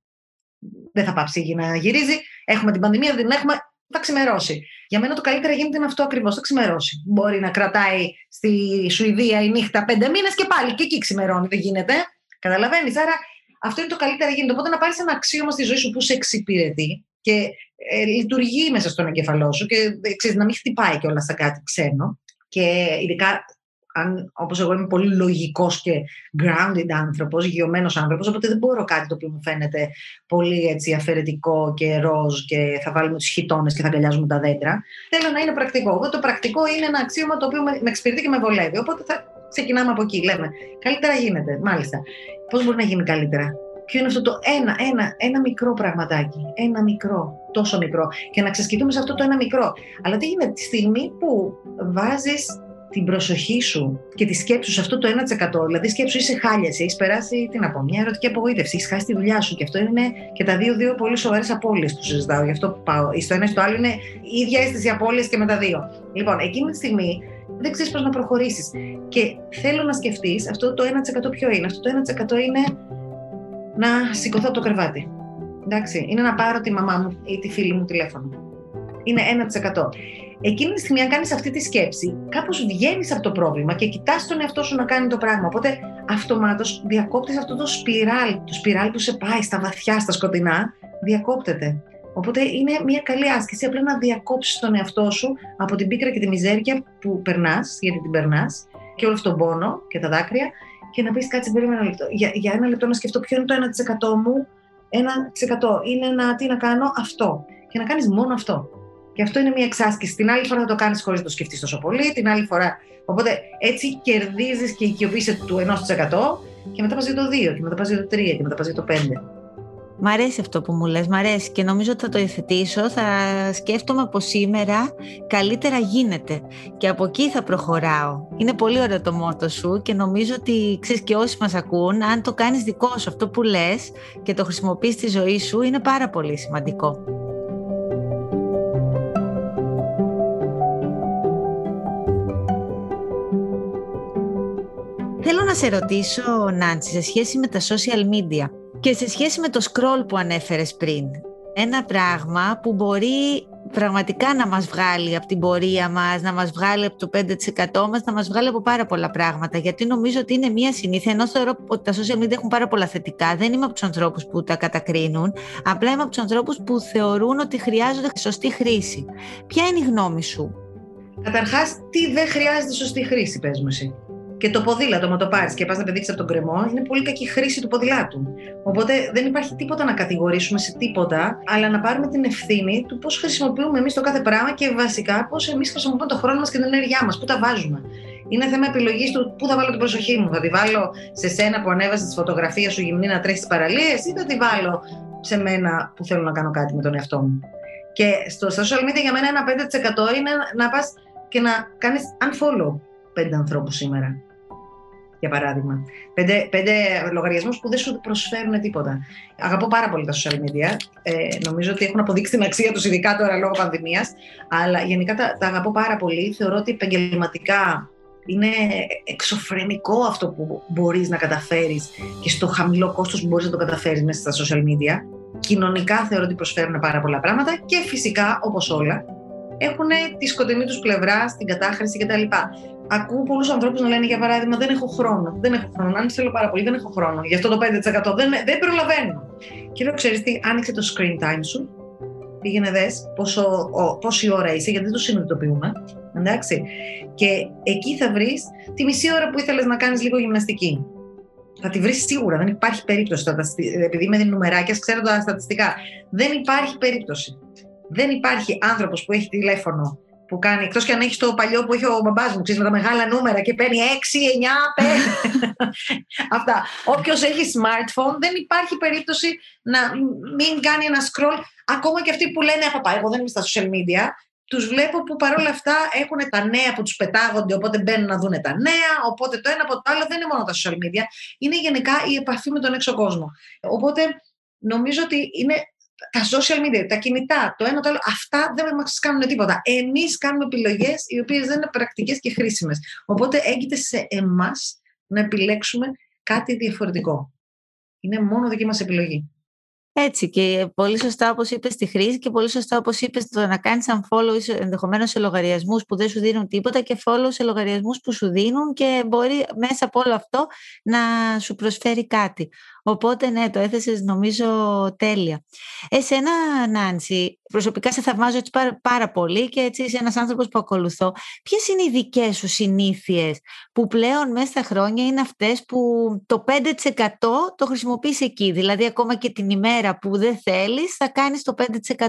Δεν θα πάψει η γη να γυρίζει. Έχουμε την πανδημία, δεν έχουμε θα ξημερώσει. Για μένα το καλύτερο γίνεται είναι αυτό ακριβώς, θα ξημερώσει. Μπορεί να κρατάει στη Σουηδία η νύχτα πέντε μήνες και πάλι και εκεί ξημερώνει, δεν γίνεται. Καταλαβαίνεις. Άρα αυτό είναι το καλύτερο γίνεται. Οπότε να πάρεις ένα αξίωμα στη ζωή σου που σε εξυπηρετεί και ε, λειτουργεί μέσα στον εγκεφαλό σου και ε, ξέρεις, να μην χτυπάει κιόλας σαν κάτι ξένο. Και ειδικά αν, όπως εγώ είμαι πολύ λογικός και grounded άνθρωπος, γεωμένος άνθρωπος, οπότε δεν μπορώ κάτι το οποίο μου φαίνεται πολύ έτσι αφαιρετικό και ροζ και θα βάλουμε τους χιτώνες και θα αγκαλιάζουμε τα δέντρα. Θέλω να είναι πρακτικό. Εγώ το πρακτικό είναι ένα αξίωμα το οποίο με, με εξυπηρετεί και με βολεύει. Οπότε θα ξεκινάμε από εκεί. Λέμε, καλύτερα γίνεται, μάλιστα. Πώς μπορεί να γίνει καλύτερα; ποιο είναι αυτό το ένα, ένα, ένα μικρό πραγματάκι. Ένα μικρό, τόσο μικρό. Και να ξεσκεφτούμε σε αυτό το ένα μικρό. Αλλά τι γίνεται τη στιγμή που βάζεις την προσοχή σου και τη σκέψη σου σε αυτό το 1%. Δηλαδή, σκέψου είσαι χάλια, έχεις περάσει τι να πω, μια ερωτική απογοήτευση, έχεις χάσει τη δουλειά σου. Και αυτό είναι και τα δύο, δύο πολύ σοβαρές απώλειες που συζητάω. Γι' αυτό που πάω. Στο ένα ή στο άλλο είναι η ίδια αίσθηση απώλειε και με τα δύο. Λοιπόν, εκείνη τη στιγμή δεν ξέρεις πώς να προχωρήσεις. Και θέλω να σκεφτείς αυτό το 1% ποιο είναι. Αυτό το 1% είναι να σηκωθώ από το κρεβάτι. Εντάξει, είναι να πάρω τη μαμά μου ή τη φίλη μου τηλέφωνο. Είναι 1%. Εκείνη τη στιγμή, αν κάνεις αυτή τη σκέψη, κάπως βγαίνεις από το πρόβλημα και κοιτάς τον εαυτό σου να κάνει το πράγμα. Οπότε, αυτομάτως διακόπτεις αυτό το σπιράλ, το σπιράλ που σε πάει στα βαθιά, στα σκοτεινά, διακόπτεται. Οπότε είναι μια καλή άσκηση απλά να διακόψεις τον εαυτό σου από την πίκρα και τη μιζέρια που περνάς, γιατί την περνάς, και όλο αυτόν τον πόνο και τα δάκρυα, και να πεις κάτσε περίμενα ένα λεπτό. Για, για ένα λεπτό να σκεφτώ ποιο είναι το 1% μου. 1% είναι να, τι να κάνω αυτό. Και να κάνεις μόνο αυτό. Και αυτό είναι μια εξάσκηση. Την άλλη φορά θα το κάνεις χωρίς να το σκεφτείς τόσο πολύ. Την άλλη φορά. Οπότε έτσι κερδίζεις και οικειοποιείσαι του 1% και μετά πας για το 2, και μετά πας για το 3, και μετά πας για το 5. Μ' αρέσει αυτό που μου λες, μ' αρέσει και νομίζω ότι θα το υιοθετήσω, θα σκέφτομαι πως σήμερα καλύτερα γίνεται και από εκεί θα προχωράω. Είναι πολύ ωραίο το μότο σου και νομίζω ότι ξέρεις και όσοι μας ακούν, αν το κάνεις δικό σου αυτό που λες και το χρησιμοποιείς στη ζωή σου είναι πάρα πολύ σημαντικό. Θέλω να σε ρωτήσω, Νάντσι, σε σχέση με τα social media και σε σχέση με το scroll που ανέφερες πριν. Ένα πράγμα που μπορεί πραγματικά να μας βγάλει από την πορεία μας, να μας βγάλει από το 5% μας, να μας βγάλει από πάρα πολλά πράγματα. Γιατί νομίζω ότι είναι μία συνήθεια, ενώ θεωρώ ότι τα social media έχουν πάρα πολλά θετικά. Δεν είμαι από τους ανθρώπους που τα κατακρίνουν, απλά είμαι από τους ανθρώπους που θεωρούν ότι χρειάζονται σωστή χρήση. Ποια είναι η γνώμη σου; Καταρχάς, τι δεν χρειάζεται σωστή χρήση, πες μου εσύ και το ποδήλατο, μα το πάρεις και πας να πεδείξει από τον κρεμό, είναι πολύ κακή χρήση του ποδηλάτου. Οπότε δεν υπάρχει τίποτα να κατηγορήσουμε σε τίποτα, αλλά να πάρουμε την ευθύνη του πώς χρησιμοποιούμε εμείς το κάθε πράγμα και βασικά πώς εμείς χρησιμοποιούμε τον χρόνο μας και την ενέργειά μας, πού τα βάζουμε. Είναι θέμα επιλογής του πού θα βάλω την προσοχή μου. Θα τη βάλω σε σένα που ανέβασες τη φωτογραφία σου γυμνή να τρέχεις τις παραλίες, ή θα τη βάλω σε μένα που θέλω να κάνω κάτι με τον εαυτό μου. Και στο social media για μένα ένα 5% είναι να πας και να κάνεις unfollow πέντε ανθρώπους σήμερα για παράδειγμα. Πέντε, πέντε λογαριασμούς που δεν σου προσφέρουν τίποτα. Αγαπώ πάρα πολύ τα social media. Ε, νομίζω ότι έχουν αποδείξει την αξία τους, ειδικά τώρα λόγω πανδημίας. Αλλά γενικά τα, τα αγαπώ πάρα πολύ. Θεωρώ ότι επαγγελματικά είναι εξωφρενικό αυτό που μπορείς να καταφέρεις και στο χαμηλό κόστος που μπορείς να το καταφέρεις μέσα στα social media. Κοινωνικά θεωρώ ότι προσφέρουν πάρα πολλά πράγματα και φυσικά, όπως όλα, έχουν τη σκοτεινή τους πλευρά στην κατάχρηση κτλ. Ακούω πολλούς ανθρώπους να λένε για παράδειγμα: Δεν έχω χρόνο. Δεν έχω χρόνο. Αν θέλω πάρα πολύ, δεν έχω χρόνο. Γι' αυτό το 5% δεν, δεν προλαβαίνω. Και λέω: Ξέρεις τι, άνοιξε το screen time σου. Πήγαινε δες πόση ώρα είσαι, γιατί δεν το συνειδητοποιούμε. Εντάξει. Και εκεί θα βρεις τη μισή ώρα που ήθελες να κάνεις λίγο γυμναστική. Θα τη βρεις σίγουρα. Δεν υπάρχει περίπτωση. Επειδή είμαι νουμεράκια, ξέρω τα στατιστικά. Δεν υπάρχει περίπτωση δεν υπάρχει άνθρωπος που έχει τηλέφωνο που κάνει, εκτός και αν έχεις το παλιό που έχει ο μπαμπάς μου, ξέρεις με τα μεγάλα νούμερα και παίρνει 6, 9, 5. Αυτά. Όποιος έχει smartphone, δεν υπάρχει περίπτωση να μην κάνει ένα scroll. Ακόμα και αυτοί που λένε, Παπά, εγώ δεν είμαι στα social media, τους βλέπω που παρόλα αυτά έχουν τα νέα που τους πετάγονται, οπότε μπαίνουν να δουν τα νέα. Οπότε το ένα από το άλλο δεν είναι μόνο τα social media, είναι γενικά η επαφή με τον έξω κόσμο. Οπότε νομίζω ότι είναι τα social media, τα κινητά, το ένα το άλλο, αυτά δεν μας κάνουν τίποτα. Εμείς κάνουμε επιλογές οι οποίες δεν είναι πρακτικές και χρήσιμες. Οπότε έγκυται σε εμάς να επιλέξουμε κάτι διαφορετικό. Είναι μόνο δική μας επιλογή. Έτσι και πολύ σωστά όπως είπες στη χρήση και πολύ σωστά όπως είπες το να κάνεις unfollow ενδεχομένως σε λογαριασμούς που δεν σου δίνουν τίποτα και follow σε λογαριασμούς που σου δίνουν και μπορεί μέσα από όλο αυτό να σου προσφέρει κάτι. Οπότε ναι, το έθεσες νομίζω τέλεια. Εσένα Νάνση, προσωπικά σε θαυμάζω έτσι πάρα, πάρα πολύ και έτσι είσαι ένας άνθρωπος που ακολουθώ. Ποιες είναι οι δικές σου συνήθειες που πλέον μέσα στα χρόνια είναι αυτές που το 5% το χρησιμοποιείς εκεί; Δηλαδή ακόμα και την ημέρα που δεν θέλεις θα κάνεις το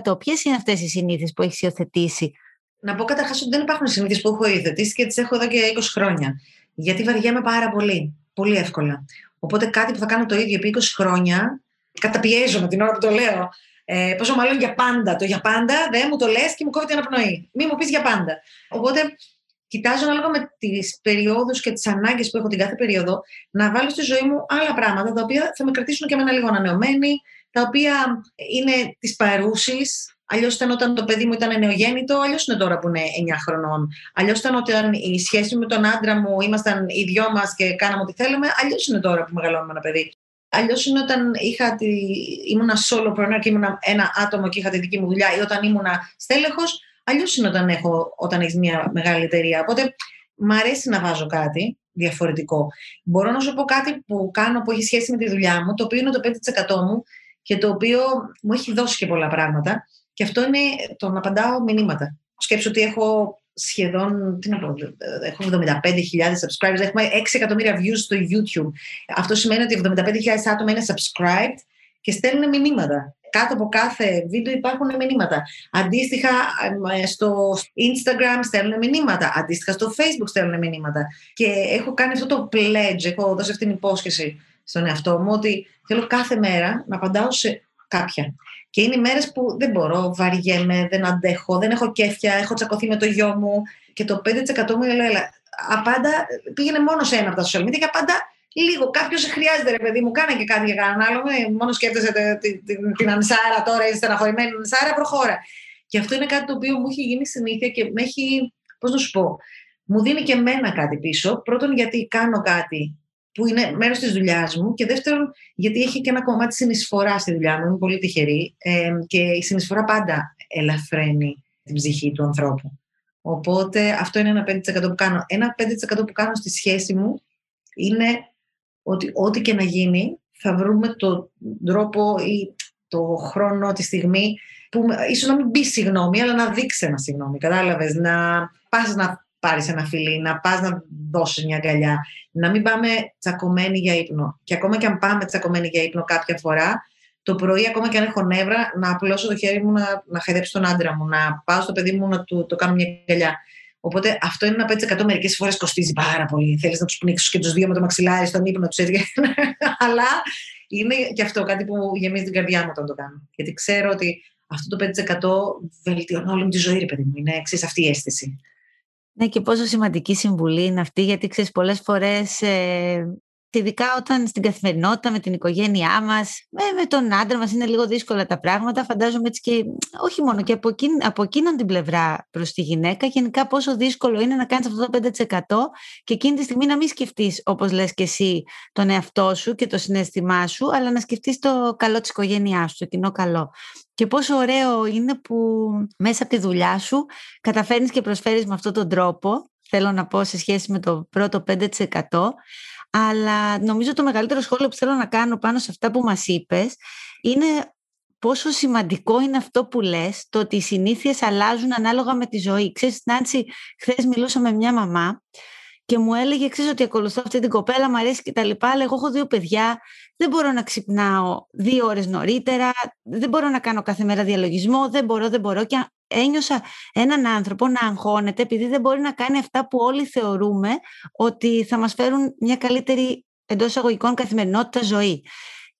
5%. Ποιες είναι αυτές οι συνήθειες που έχεις υιοθετήσει; Να πω καταρχάς ότι δεν υπάρχουν συνήθειες που έχω υιοθετήσει και τις έχω εδώ και 20 χρόνια. Γιατί βαριέμαι πάρα πολύ. Πολύ εύκολα. Οπότε κάτι που θα κάνω το ίδιο επί 20 χρόνια καταπιέζομαι την ώρα που το λέω. Ε, πόσο μάλλον για πάντα. Το για πάντα δεν μου το λες και μου κόβει την αναπνοή. Μη μου πεις για πάντα. Οπότε κοιτάζω ανάλογα με τις περιόδους και τις ανάγκες που έχω την κάθε περίοδο να βάλω στη ζωή μου άλλα πράγματα τα οποία θα με κρατήσουν και εμένα λίγο ανανεωμένη, τα οποία είναι της παρούσης. Αλλιώς ήταν όταν το παιδί μου ήταν νεογέννητο, αλλιώς είναι τώρα που είναι 9 χρονών. Αλλιώς ήταν όταν η σχέση με τον άντρα μου ήμασταν οι δυο μας και κάναμε ό,τι θέλουμε, αλλιώς είναι τώρα που μεγαλώνουμε ένα παιδί. Αλλιώς είναι όταν είχα τη... ήμουνα solo και ήμουνα ένα άτομο και είχα τη δική μου δουλειά ή όταν ήμουνα στέλεχος. Αλλιώς είναι όταν, έχω, όταν έχεις μια μεγάλη εταιρεία. Οπότε μ' αρέσει να βάζω κάτι διαφορετικό. Μπορώ να σου πω κάτι που κάνω που έχει σχέση με τη δουλειά μου, το οποίο είναι το 5% μου και το οποίο μου έχει δώσει και πολλά πράγματα. Και αυτό είναι το να απαντάω μηνύματα. Σκέψω ότι έχω σχεδόν, τι να πω, έχω 75.000 subscribers, έχουμε 6 εκατομμύρια views στο YouTube. Αυτό σημαίνει ότι 75.000 άτομα είναι subscribed και στέλνουν μηνύματα. Κάτω από κάθε βίντεο υπάρχουν μηνύματα. Αντίστοιχα ε, στο Instagram στέλνουν μηνύματα. Αντίστοιχα στο Facebook στέλνουν μηνύματα. Και έχω κάνει αυτό το pledge, έχω δώσει αυτή την υπόσχεση στον εαυτό μου ότι θέλω κάθε μέρα να απαντάω σε κάποια. Και είναι οι μέρες που δεν μπορώ, βαριέμαι, δεν αντέχω, δεν έχω κέφια, έχω τσακωθεί με το γιο μου. Και το 5% μου λέει, έλα, απάντα, πήγαινε μόνος σε ένα από τα social media και απάντα λίγο. Κάποιος χρειάζεται, ρε παιδί μου, κάνε και κάτι για κανέναν άλλο. Ε, μόνος σκέφτεσαι την, την, την Ανσάρα τώρα, είσαι στεναχωρημένη Ανσάρα, προχώρα. Και αυτό είναι κάτι το οποίο μου έχει γίνει συνήθεια και με έχει, πώς να σου πω, μου δίνει και εμένα κάτι πίσω. Πρώτον, γιατί κάνω κάτι που είναι μέρος της δουλειάς μου και δεύτερον γιατί έχει και ένα κομμάτι συνεισφορά στη δουλειά μου, είμαι πολύ τυχερή ε, και η συνεισφορά πάντα ελαφραίνει την ψυχή του ανθρώπου. Οπότε αυτό είναι ένα 5% που κάνω. Ένα 5% που κάνω στη σχέση μου είναι ότι ό,τι και να γίνει θα βρούμε τον τρόπο ή το χρόνο, τη στιγμή που ίσως να μην πει συγγνώμη, αλλά να δείξει ένα συγγνώμη, κατάλαβες, να πας να πάρεις ένα φιλί, να πας να δώσεις μια αγκαλιά, να μην πάμε τσακωμένοι για ύπνο. Και ακόμα και αν πάμε τσακωμένοι για ύπνο κάποια φορά, το πρωί, ακόμα και αν έχω νεύρα, να απλώσω το χέρι μου να, να χαϊδέψω τον άντρα μου, να πάω στο παιδί μου να του το κάνω μια αγκαλιά. Οπότε αυτό είναι ένα 5% μερικές φορές κοστίζει πάρα πολύ. Θέλεις να τους πνίξεις και τους δύο με το μαξιλάρι στον ύπνο τους έτσι. Αλλά είναι και αυτό κάτι που γεμίζει την καρδιά μου όταν το κάνω. Γιατί ξέρω ότι αυτό το 5% βελτιώνει όλη μου τη ζωή, ρε παιδί μου. Είναι εξή αυτή η αίσθηση. Ναι, και πόσο σημαντική συμβουλή είναι αυτή, γιατί ξέρεις, πολλές φορές, ε, ειδικά όταν στην καθημερινότητα με την οικογένειά μας, με, με τον άντρα μας είναι λίγο δύσκολα τα πράγματα. Φαντάζομαι έτσι και όχι μόνο και από, εκείνη, από εκείνον την πλευρά προς τη γυναίκα, γενικά πόσο δύσκολο είναι να κάνεις αυτό το 5% και εκείνη τη στιγμή να μην σκεφτείς, όπως λες και εσύ, τον εαυτό σου και το συνέστημά σου, αλλά να σκεφτείς το καλό της οικογένειάς σου, το κοινό καλό. Και πόσο ωραίο είναι που μέσα από τη δουλειά σου καταφέρνεις και προσφέρεις με αυτόν τον τρόπο, θέλω να πω σε σχέση με το πρώτο 5%, αλλά νομίζω το μεγαλύτερο σχόλιο που θέλω να κάνω πάνω σε αυτά που μας είπες είναι πόσο σημαντικό είναι αυτό που λες, το ότι οι συνήθειες αλλάζουν ανάλογα με τη ζωή. Ξέρεις, Νάντσι, χθες μιλούσα με μια μαμά και μου έλεγε, ξέρεις ότι ακολουθώ αυτή την κοπέλα, μου αρέσει και τα λοιπά, αλλά εγώ έχω δύο παιδιά, δεν μπορώ να ξυπνάω δύο ώρες νωρίτερα, δεν μπορώ να κάνω κάθε μέρα διαλογισμό, δεν μπορώ, δεν μπορώ και ένιωσα έναν άνθρωπο να αγχώνεται επειδή δεν μπορεί να κάνει αυτά που όλοι θεωρούμε ότι θα μας φέρουν μια καλύτερη εντός εισαγωγικών καθημερινότητα ζωή.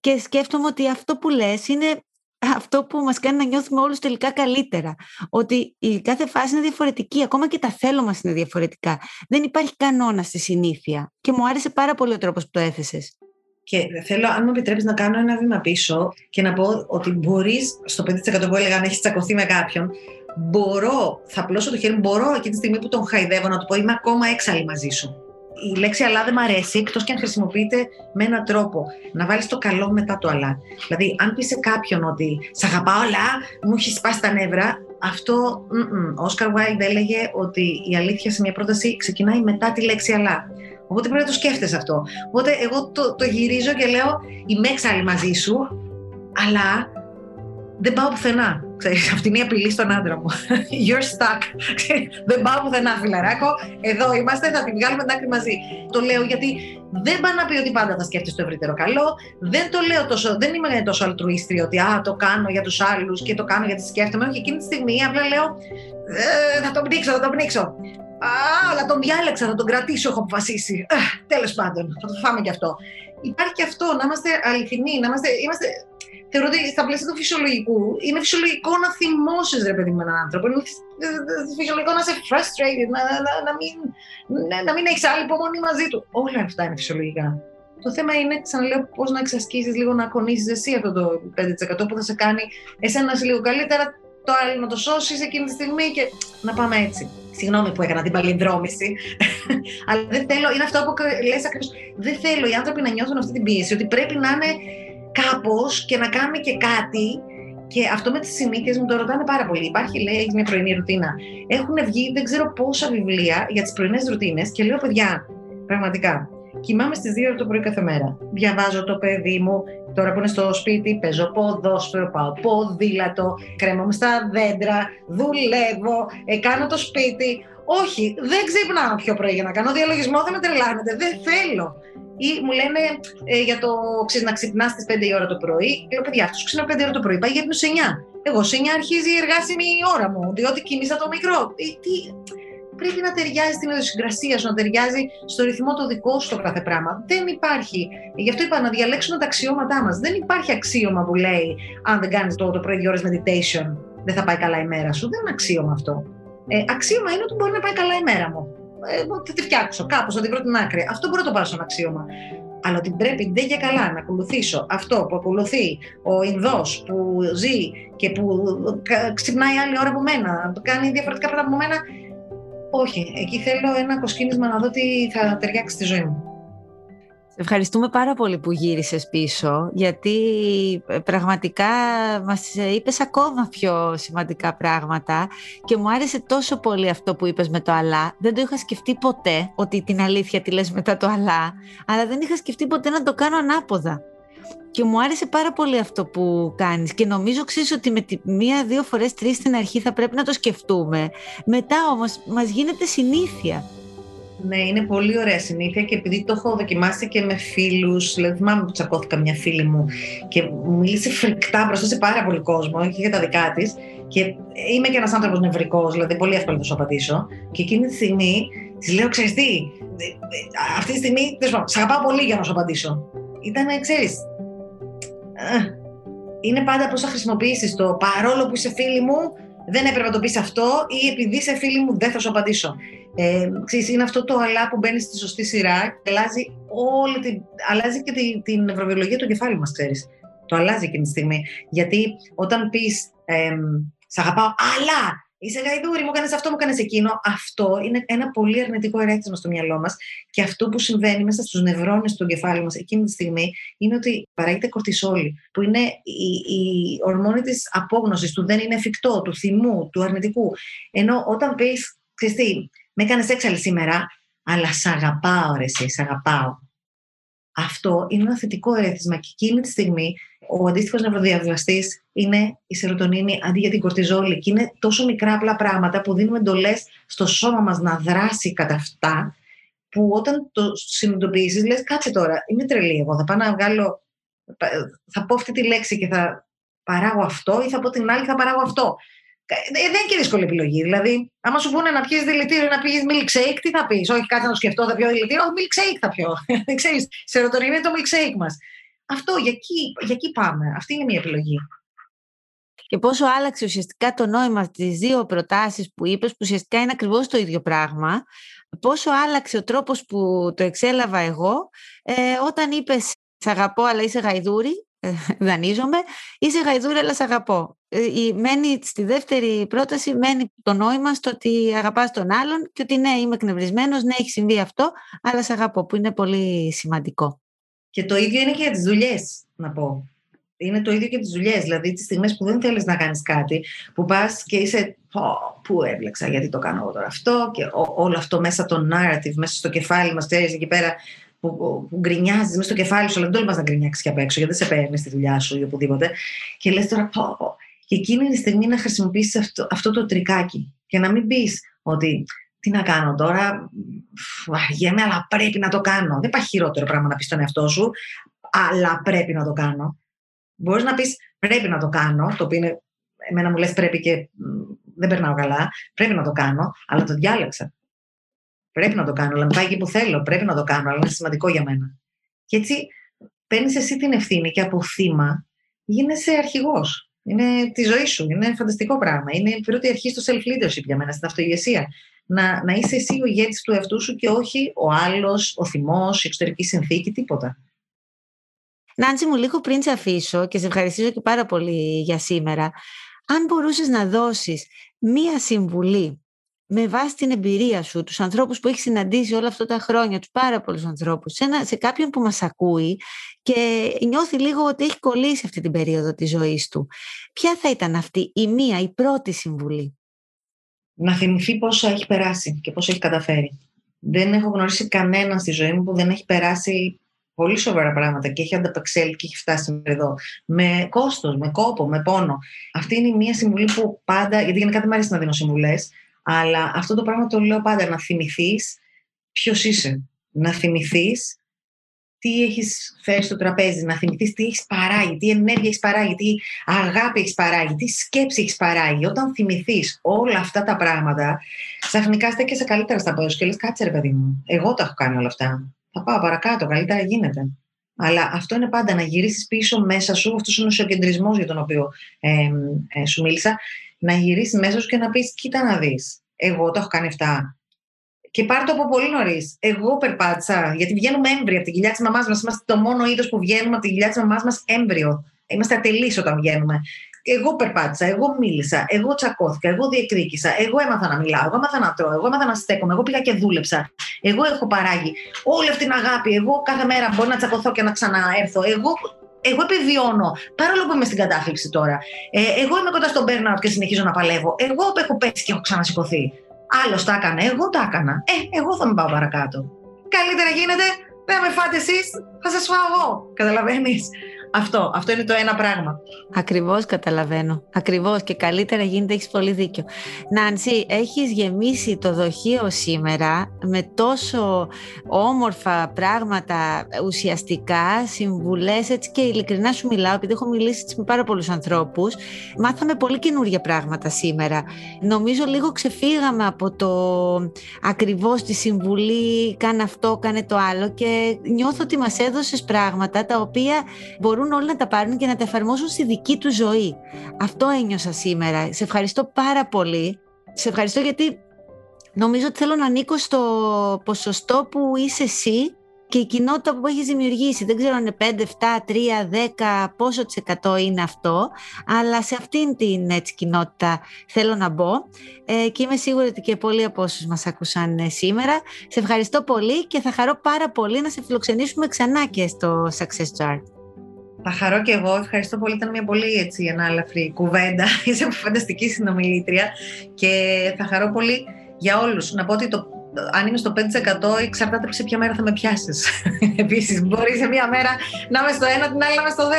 Και σκέφτομαι ότι αυτό που λες είναι αυτό που μας κάνει να νιώθουμε όλους τελικά καλύτερα. Ότι η κάθε φάση είναι διαφορετική, ακόμα και τα θέλω μας είναι διαφορετικά. Δεν υπάρχει κανόνας στη συνήθεια. Και μου άρεσε πάρα πολύ ο τρόπος που το έθεσες. Και θέλω, αν μου επιτρέπεις, να κάνω ένα βήμα πίσω και να πω ότι μπορείς στο 5% που έλεγα, αν έχεις τσακωθεί με κάποιον, μπορώ, θα πλώσω το χέρι μου, μπορώ εκείνη τη στιγμή που τον χαϊδεύω να του πω: Είμαι ακόμα έξαλλη μαζί σου η λέξη αλλά δεν μ' αρέσει, εκτός και αν χρησιμοποιείται με έναν τρόπο. Να βάλεις το καλό μετά το αλλά. Δηλαδή, αν πεις σε κάποιον ότι Σ' αγαπάω, αλλά μου έχεις σπάσει τα νεύρα, αυτό. Ο Όσκαρ Βάιλντ έλεγε ότι η αλήθεια σε μια πρόταση ξεκινάει μετά τη λέξη αλλά. Οπότε πρέπει να το σκέφτεσαι αυτό. Οπότε εγώ το, το γυρίζω και λέω: Είμαι έξαλλη μαζί σου, αλλά δεν πάω πουθενά. Ξέρεις, αυτή είναι η απειλή στον άντρα μου. You're stuck. δεν πάω πουθενά, φιλαράκο. Εδώ είμαστε, θα τη βγάλουμε την άκρη μαζί. Το λέω γιατί δεν πάει να πει ότι πάντα θα σκέφτεσαι το ευρύτερο καλό. Δεν το λέω τόσο, δεν είμαι τόσο αλτρουίστρια ότι α, το κάνω για τους άλλους και το κάνω γιατί σκέφτομαι. Όχι, εκείνη τη στιγμή απλά λέω ε, θα τον πνίξω, θα τον πνίξω. Α, αλλά τον διάλεξα, θα τον κρατήσω, έχω αποφασίσει. Τέλος πάντων, θα το φάμε κι αυτό. Υπάρχει και αυτό, να είμαστε αληθινοί, να είμαστε, είμαστε θεωρώ ότι στα πλαίσια του φυσιολογικού είναι φυσιολογικό να θυμώσεις ρε παιδί με έναν άνθρωπο. Είναι φυσιολογικό να είσαι frustrated, να, να, να μην, να, να μην έχεις άλλη υπομονή μαζί του. Όλα αυτά είναι φυσιολογικά. Το θέμα είναι, ξαναλέω, πώς να εξασκήσεις λίγο να ακονίσει εσύ αυτό το 5% που θα σε κάνει εσένα λίγο καλύτερα, το άλλο να το σώσει εκείνη τη στιγμή και να πάμε έτσι. Συγγνώμη που έκανα την παλινδρόμηση. Αλλά δεν θέλω, είναι αυτό που λες ακριβώς. Δεν θέλω οι άνθρωποι να νιώθουν αυτή την πίεση, ότι πρέπει να είναι κάπως και να κάνουμε και κάτι. Και αυτό με τις συνήθειες μου το ρωτάνε πάρα πολύ. Υπάρχει, λέει, μια πρωινή ρουτίνα. Έχουν βγει δεν ξέρω πόσα βιβλία για τις πρωινές ρουτίνες και λέω, παιδιά, πραγματικά, Κοιμάμαι στις 2 το πρωί κάθε μέρα. Διαβάζω το παιδί μου. Τώρα που είναι στο σπίτι, παίζω ποδόσφαιρο, πάω ποδήλατο, κρέμομαι στα δέντρα, δουλεύω, ε, κάνω το σπίτι. Όχι, δεν ξυπνάω πιο πρωί για να κάνω διαλογισμό, δεν με τρελάνετε, δεν θέλω. Ή μου λένε ε, για το ξέρεις, να ξυπνάς στις 5 η ώρα το πρωί. Λέω παιδιά, αυτός ξυπνά 5 η ώρα το πρωί, πάει για σε 9. Εγώ σε 9 αρχίζει η εργάσιμη ώρα μου, διότι κοιμήσα το μικρό. Ε, τι, πρέπει να ταιριάζει στην ιδιοσυγκρασία σου, να ταιριάζει στο ρυθμό το δικό σου το κάθε πράγμα. Δεν υπάρχει. Γι' αυτό είπα να διαλέξουμε τα αξιώματά μας. Δεν υπάρχει αξίωμα που λέει αν δεν κάνεις το, το πρωί δύο ώρες meditation, δεν θα πάει καλά η μέρα σου. Δεν είναι αξίωμα αυτό. Ε, αξίωμα είναι ότι μπορεί να πάει καλά η μέρα μου. Ε, θα τη φτιάξω κάπως, θα την βρω την άκρη. Αυτό μπορεί να το πάρω σαν αξίωμα. Αλλά ότι πρέπει δεν για καλά να ακολουθήσω αυτό που ακολουθεί ο Ινδός που ζει και που ξυπνάει άλλη ώρα από μένα, κάνει διαφορετικά πράγματα από μένα, όχι, εκεί θέλω ένα κοσκίνισμα να δω τι θα ταιριάξει στη ζωή μου. Ευχαριστούμε πάρα πολύ που γύρισες πίσω, γιατί ε, πραγματικά μας είπες ακόμα πιο σημαντικά πράγματα και μου άρεσε τόσο πολύ αυτό που είπες με το «αλλά». Δεν το είχα σκεφτεί ποτέ ότι την αλήθεια τη λες μετά το «αλλά», αλλά δεν είχα σκεφτεί ποτέ να το κάνω ανάποδα. Και μου άρεσε πάρα πολύ αυτό που κάνεις και νομίζω ξέρεις ότι με τη μία, δύο φορές, τρεις στην αρχή θα πρέπει να το σκεφτούμε. Μετά όμως μας γίνεται συνήθεια. Ναι, είναι πολύ ωραία συνήθεια και επειδή το έχω δοκιμάσει και με φίλους. Δηλαδή, θυμάμαι που τσακώθηκα μια φίλη μου και μου μίλησε φρικτά μπροστά σε πάρα πολύ κόσμο και για τα δικά της. Και είμαι και ένας άνθρωπος νευρικός, δηλαδή πολύ εύκολο να σου απαντήσω. Και εκείνη τη στιγμή της λέω: Ξέρεις τι, αυτή τη στιγμή, σε αγαπάω πολύ για να σου απαντήσω. Ήταν, ξέρεις, είναι πάντα πώς θα χρησιμοποιήσεις το παρόλο που είσαι φίλη μου, δεν έπρεπε να το πεις αυτό, ή επειδή είσαι φίλη μου, δεν θα σου απαντήσω. Ε, ξέρεις, είναι αυτό το αλλά που μπαίνεις στη σωστή σειρά και αλλάζει, όλη την, αλλάζει και την, την νευροβιολογία του κεφάλι μας, ξέρεις. Το αλλάζει εκείνη τη στιγμή. Γιατί όταν πεις, ε, Σ' αγαπάω, αλλά Είσαι γαϊδούρη, μου έκανες αυτό, μου έκανες εκείνο. Αυτό είναι ένα πολύ αρνητικό ερέθισμα στο μυαλό μας. Και αυτό που συμβαίνει μέσα στους νευρώνες του εγκεφάλου μας εκείνη τη στιγμή είναι ότι παράγεται κορτισόλη, που είναι η, η ορμόνη της απόγνωσης, του δεν είναι εφικτό, του θυμού, του αρνητικού. Ενώ όταν πεις, ξέρει με έκανες έξαλλη σήμερα, αλλά σ' αγαπάω, ρε, εσύ, σ' αγαπάω. Αυτό είναι ένα θετικό ερέθισμα και εκείνη τη στιγμή ο αντίστοιχος νευροδιαβιβαστή είναι η σερωτονίνη αντί για την κορτιζόλη. Και είναι τόσο μικρά απλά πράγματα που δίνουμε εντολές στο σώμα μας να δράσει κατά αυτά, που όταν το συνειδητοποιήσεις, λες: Κάτσε τώρα, είμαι τρελή. Εγώ θα πάω να βγάλω. Θα πω αυτή τη λέξη και θα παράγω αυτό, ή θα πω την άλλη θα παράγω αυτό. Ε, δεν είναι και δύσκολη επιλογή. Δηλαδή, άμα σου πούνε να πιεις δηλητήριο ή να πιεις milkshake, τι θα πεις; Όχι, κάτι να το σκεφτώ, θα πιω δηλητήριο. Όχι, milkshake θα πιω. Δεν ξέρεις. Σερωτονίνη είναι το milkshake μας. Αυτό, για εκεί, για εκεί πάμε. Αυτή είναι μια επιλογή. Και πόσο άλλαξε ουσιαστικά το νόημα στις δύο προτάσεις που είπες, που ουσιαστικά είναι ακριβώς το ίδιο πράγμα, πόσο άλλαξε ο τρόπος που το εξέλαβα εγώ, ε, όταν είπες «Σ' αγαπώ αλλά είσαι γαϊδούρη», ε, δανείζομαι, «Είσαι γαϊδούρη αλλά σ' αγαπώ». Ε, μένει στη δεύτερη πρόταση, μένει το νόημα στο ότι αγαπάς τον άλλον και ότι ναι, είμαι εκνευρισμένος, ναι, έχει συμβεί αυτό, αλλά σ' αγαπώ, που είναι πολύ σημαντικό. Και το ίδιο είναι και για τις δουλειές, να πω. Είναι το ίδιο και τις δουλειές. Δηλαδή, τις στιγμές που δεν θέλεις να κάνεις κάτι, που πας και είσαι. Πού έβλεξα, γιατί το κάνω εγώ τώρα αυτό, και όλο αυτό μέσα το narrative, μέσα στο κεφάλι μας, ξέρεις εκεί πέρα που, που, που γκρινιάζεις μέσα στο κεφάλι σου, αλλά δεν τολμάς να γκρινιάξεις και απ' έξω, γιατί δεν σε παίρνεις στη δουλειά σου ή οπουδήποτε. Και λες τώρα, πω, πω. Και εκείνη τη στιγμή να χρησιμοποιήσεις αυτό, αυτό το τρικάκι και να μην πεις ότι τι να κάνω τώρα, βαριέμαι, αλλά πρέπει να το κάνω. Δεν υπάρχει χειρότερο πράγμα να πεις στον εαυτό σου, αλλά πρέπει να το κάνω. Μπορείς να πεις πρέπει να το κάνω, το οποίο είναι, εμένα μου λες πρέπει και δεν περνάω καλά, πρέπει να το κάνω, αλλά το διάλεξα. Πρέπει να το κάνω, αλλά με πάει εκεί που θέλω. Πρέπει να το κάνω, αλλά είναι σημαντικό για μένα. Και έτσι παίρνεις εσύ την ευθύνη και από θύμα γίνεσαι αρχηγός. Είναι τη ζωή σου. Είναι φανταστικό πράγμα. Είναι η πρώτη αρχή στο self-leadership για μένα, στην αυτοηγεσία. Να, να είσαι εσύ ο ηγέτης του εαυτού σου και όχι ο άλλος, ο θυμός, η εξωτερική συνθήκη, τίποτα. Νάντση μου, λίγο πριν σε αφήσω και σε ευχαριστήσω και πάρα πολύ για σήμερα, αν μπορούσες να δώσεις μία συμβουλή με βάση την εμπειρία σου, τους ανθρώπους που έχεις συναντήσει όλα αυτά τα χρόνια, τους πάρα πολλούς ανθρώπους, σε, ένα, σε κάποιον που μας ακούει και νιώθει λίγο ότι έχει κολλήσει αυτή την περίοδο της ζωής του. Ποια θα ήταν αυτή η μία, η πρώτη συμβουλή; Να θυμηθεί πόσο έχει περάσει και πόσο έχει καταφέρει. Δεν έχω γνωρίσει κανέναν στη ζωή μου που δεν έχει περάσει πολύ σοβαρά πράγματα και έχει ανταπεξέλθει και έχει φτάσει εδώ. Με κόστος, με κόπο, με πόνο. Αυτή είναι μια συμβουλή που πάντα, γιατί γενικά δεν μου αρέσει να δίνω συμβουλές, αλλά αυτό το πράγμα το λέω πάντα, να θυμηθείς ποιος είσαι. Να θυμηθείς τι έχεις φέρει στο τραπέζι, να θυμηθείς τι έχεις παράγει, τι ενέργεια έχεις παράγει, τι αγάπη έχεις παράγει, τι σκέψη έχεις παράγει. Όταν θυμηθείς όλα αυτά τα πράγματα, ξαφνικά στέκεσαι καλύτερα στα πόδια και λες: Κάτσε, ρε παιδί μου, εγώ τα έχω κάνει όλα αυτά θα πάω παρακάτω, καλύτερα γίνεται. Αλλά αυτό είναι πάντα να γυρίσεις πίσω μέσα σου, αυτός είναι ο σοκεντρισμός για τον οποίο ε, ε, σου μίλησα, να γυρίσεις μέσα σου και να πεις: Κοίτα να δεις. Εγώ το έχω κάνει αυτά. Και πάρει το από πολύ νωρίς. Εγώ περπάτησα, γιατί βγαίνουμε έμβρια από την κοιλιά της μαμάς μας. Είμαστε το μόνο είδος που βγαίνουμε από την κοιλιά της μαμάς μας έμβριο. Είμαστε ατελείς όταν βγαίνουμε εγώ περπάτησα, εγώ μίλησα, εγώ τσακώθηκα, εγώ διεκδίκησα, εγώ έμαθα να μιλάω, εγώ έμαθα να τρώω, εγώ έμαθα να στέκομαι, εγώ πήγα και δούλεψα. Εγώ έχω παράγει όλη αυτή την αγάπη. Εγώ κάθε μέρα μπορώ να τσακωθώ και να ξαναέρθω. Εγώ εγώ επιβιώνω, παρόλο που είμαι στην κατάθλιψη τώρα. Ε, εγώ είμαι κοντά στον burnout και συνεχίζω να παλεύω. Εγώ έχω πέσει και έχω ξανασηκωθεί. Άλλος τα έκανε, εγώ τα έκανα. Ε, εγώ θα με πάω παρακάτω. Καλύτερα γίνεται, δεν με φάτε εσείς, θα σας φάω εγώ. Καταλαβαίνεις. Αυτό, αυτό είναι το ένα πράγμα. Ακριβώς καταλαβαίνω. Ακριβώς και καλύτερα γίνεται, έχεις πολύ δίκιο. Νάνση, έχεις γεμίσει το δοχείο σήμερα με τόσο όμορφα πράγματα ουσιαστικά, συμβουλές, έτσι και ειλικρινά σου μιλάω, επειδή έχω μιλήσει με πάρα πολλούς ανθρώπους. Μάθαμε πολύ καινούργια πράγματα σήμερα. Νομίζω λίγο ξεφύγαμε από το ακριβώς τη συμβουλή, κάνε αυτό, κάνε το άλλο και νιώθω ότι μας έδωσες πράγματα τα οποία μπορούν μπορούν όλοι να τα πάρουν και να τα εφαρμόσουν στη δική τους ζωή. Αυτό ένιωσα σήμερα. Σε ευχαριστώ πάρα πολύ. Σε ευχαριστώ γιατί νομίζω ότι θέλω να ανήκω στο ποσοστό που είσαι εσύ και η κοινότητα που έχεις δημιουργήσει. Δεν ξέρω αν είναι 5, 7, 3, 10, πόσο της εκατό είναι αυτό, αλλά σε αυτήν την έτσι, κοινότητα θέλω να μπω ε, και είμαι σίγουρη ότι και πολλοί από όσους μας άκουσαν ε, σήμερα. Σε ευχαριστώ πολύ και θα χαρώ πάρα πολύ να σε φιλοξενήσουμε ξανά και στο Success Jar. Θα χαρώ και εγώ. Ευχαριστώ πολύ. Ήταν μια πολύ έτσι ανάλαφρη κουβέντα. Είσαι φανταστική συνομιλήτρια και θα χαρώ πολύ για όλους. Να πω ότι το, αν είμαι στο 5% εξαρτάται σε ποια μέρα θα με πιάσεις. Επίσης, μπορεί σε μία μέρα να είμαι στο 1, την άλλη να είμαι στο 10.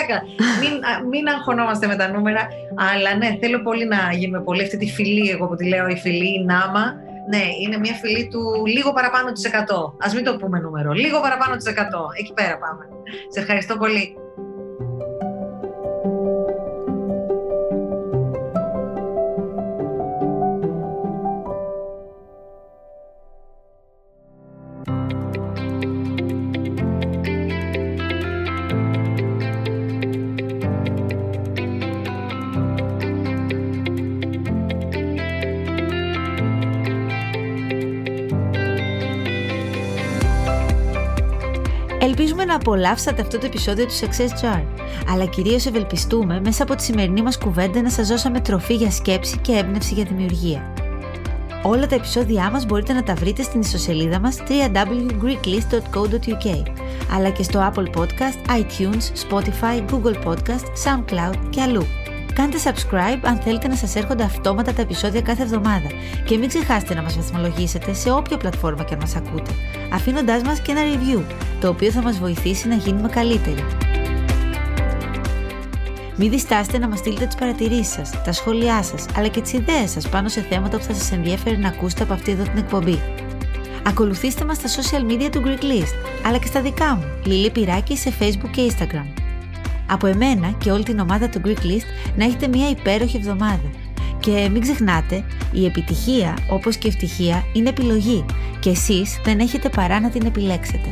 μην, μην αγχωνόμαστε με τα νούμερα. Αλλά ναι, θέλω πολύ να γίνουμε πολύ αυτή τη φιλή, εγώ που τη λέω η φιλή, η νάμα. Ναι, είναι μια φιλή του λίγο παραπάνω της 100. Ας μην το πούμε νούμερο. Λίγο παραπάνω της 100. Εκεί πέρα πάμε. Σε ευχαριστώ πολύ. Ελπίζουμε να απολαύσατε αυτό το επεισόδιο του Success Jar, αλλά κυρίως ευελπιστούμε μέσα από τη σημερινή μας κουβέντα να σας δώσαμε τροφή για σκέψη και έμπνευση για δημιουργία. Όλα τα επεισόδια μας μπορείτε να τα βρείτε στην ιστοσελίδα μας www.greeklist.co.uk αλλά και στο Apple Podcast, iTunes, Spotify, Google Podcast, SoundCloud και αλλού. Κάντε subscribe αν θέλετε να σας έρχονται αυτόματα τα επεισόδια κάθε εβδομάδα και μην ξεχάσετε να μας βαθμολογήσετε σε όποια πλατφόρμα και αν μας ακούτε, αφήνοντάς μας και ένα review, το οποίο θα μας βοηθήσει να γίνουμε καλύτεροι. Μην διστάσετε να μας στείλετε τις παρατηρήσεις σας, τα σχόλιά σας, αλλά και τις ιδέες σας πάνω σε θέματα που θα σας ενδιαφέρει να ακούσετε από αυτή εδώ την εκπομπή. Ακολουθήστε μας στα social media του Greek List, αλλά και στα δικά μου, Λίλη Πυράκη σε Facebook και Instagram. Από εμένα και όλη την ομάδα του Greek List να έχετε μια υπέροχη εβδομάδα. Και μην ξεχνάτε, η επιτυχία όπως και η ευτυχία είναι επιλογή και εσείς δεν έχετε παρά να την επιλέξετε.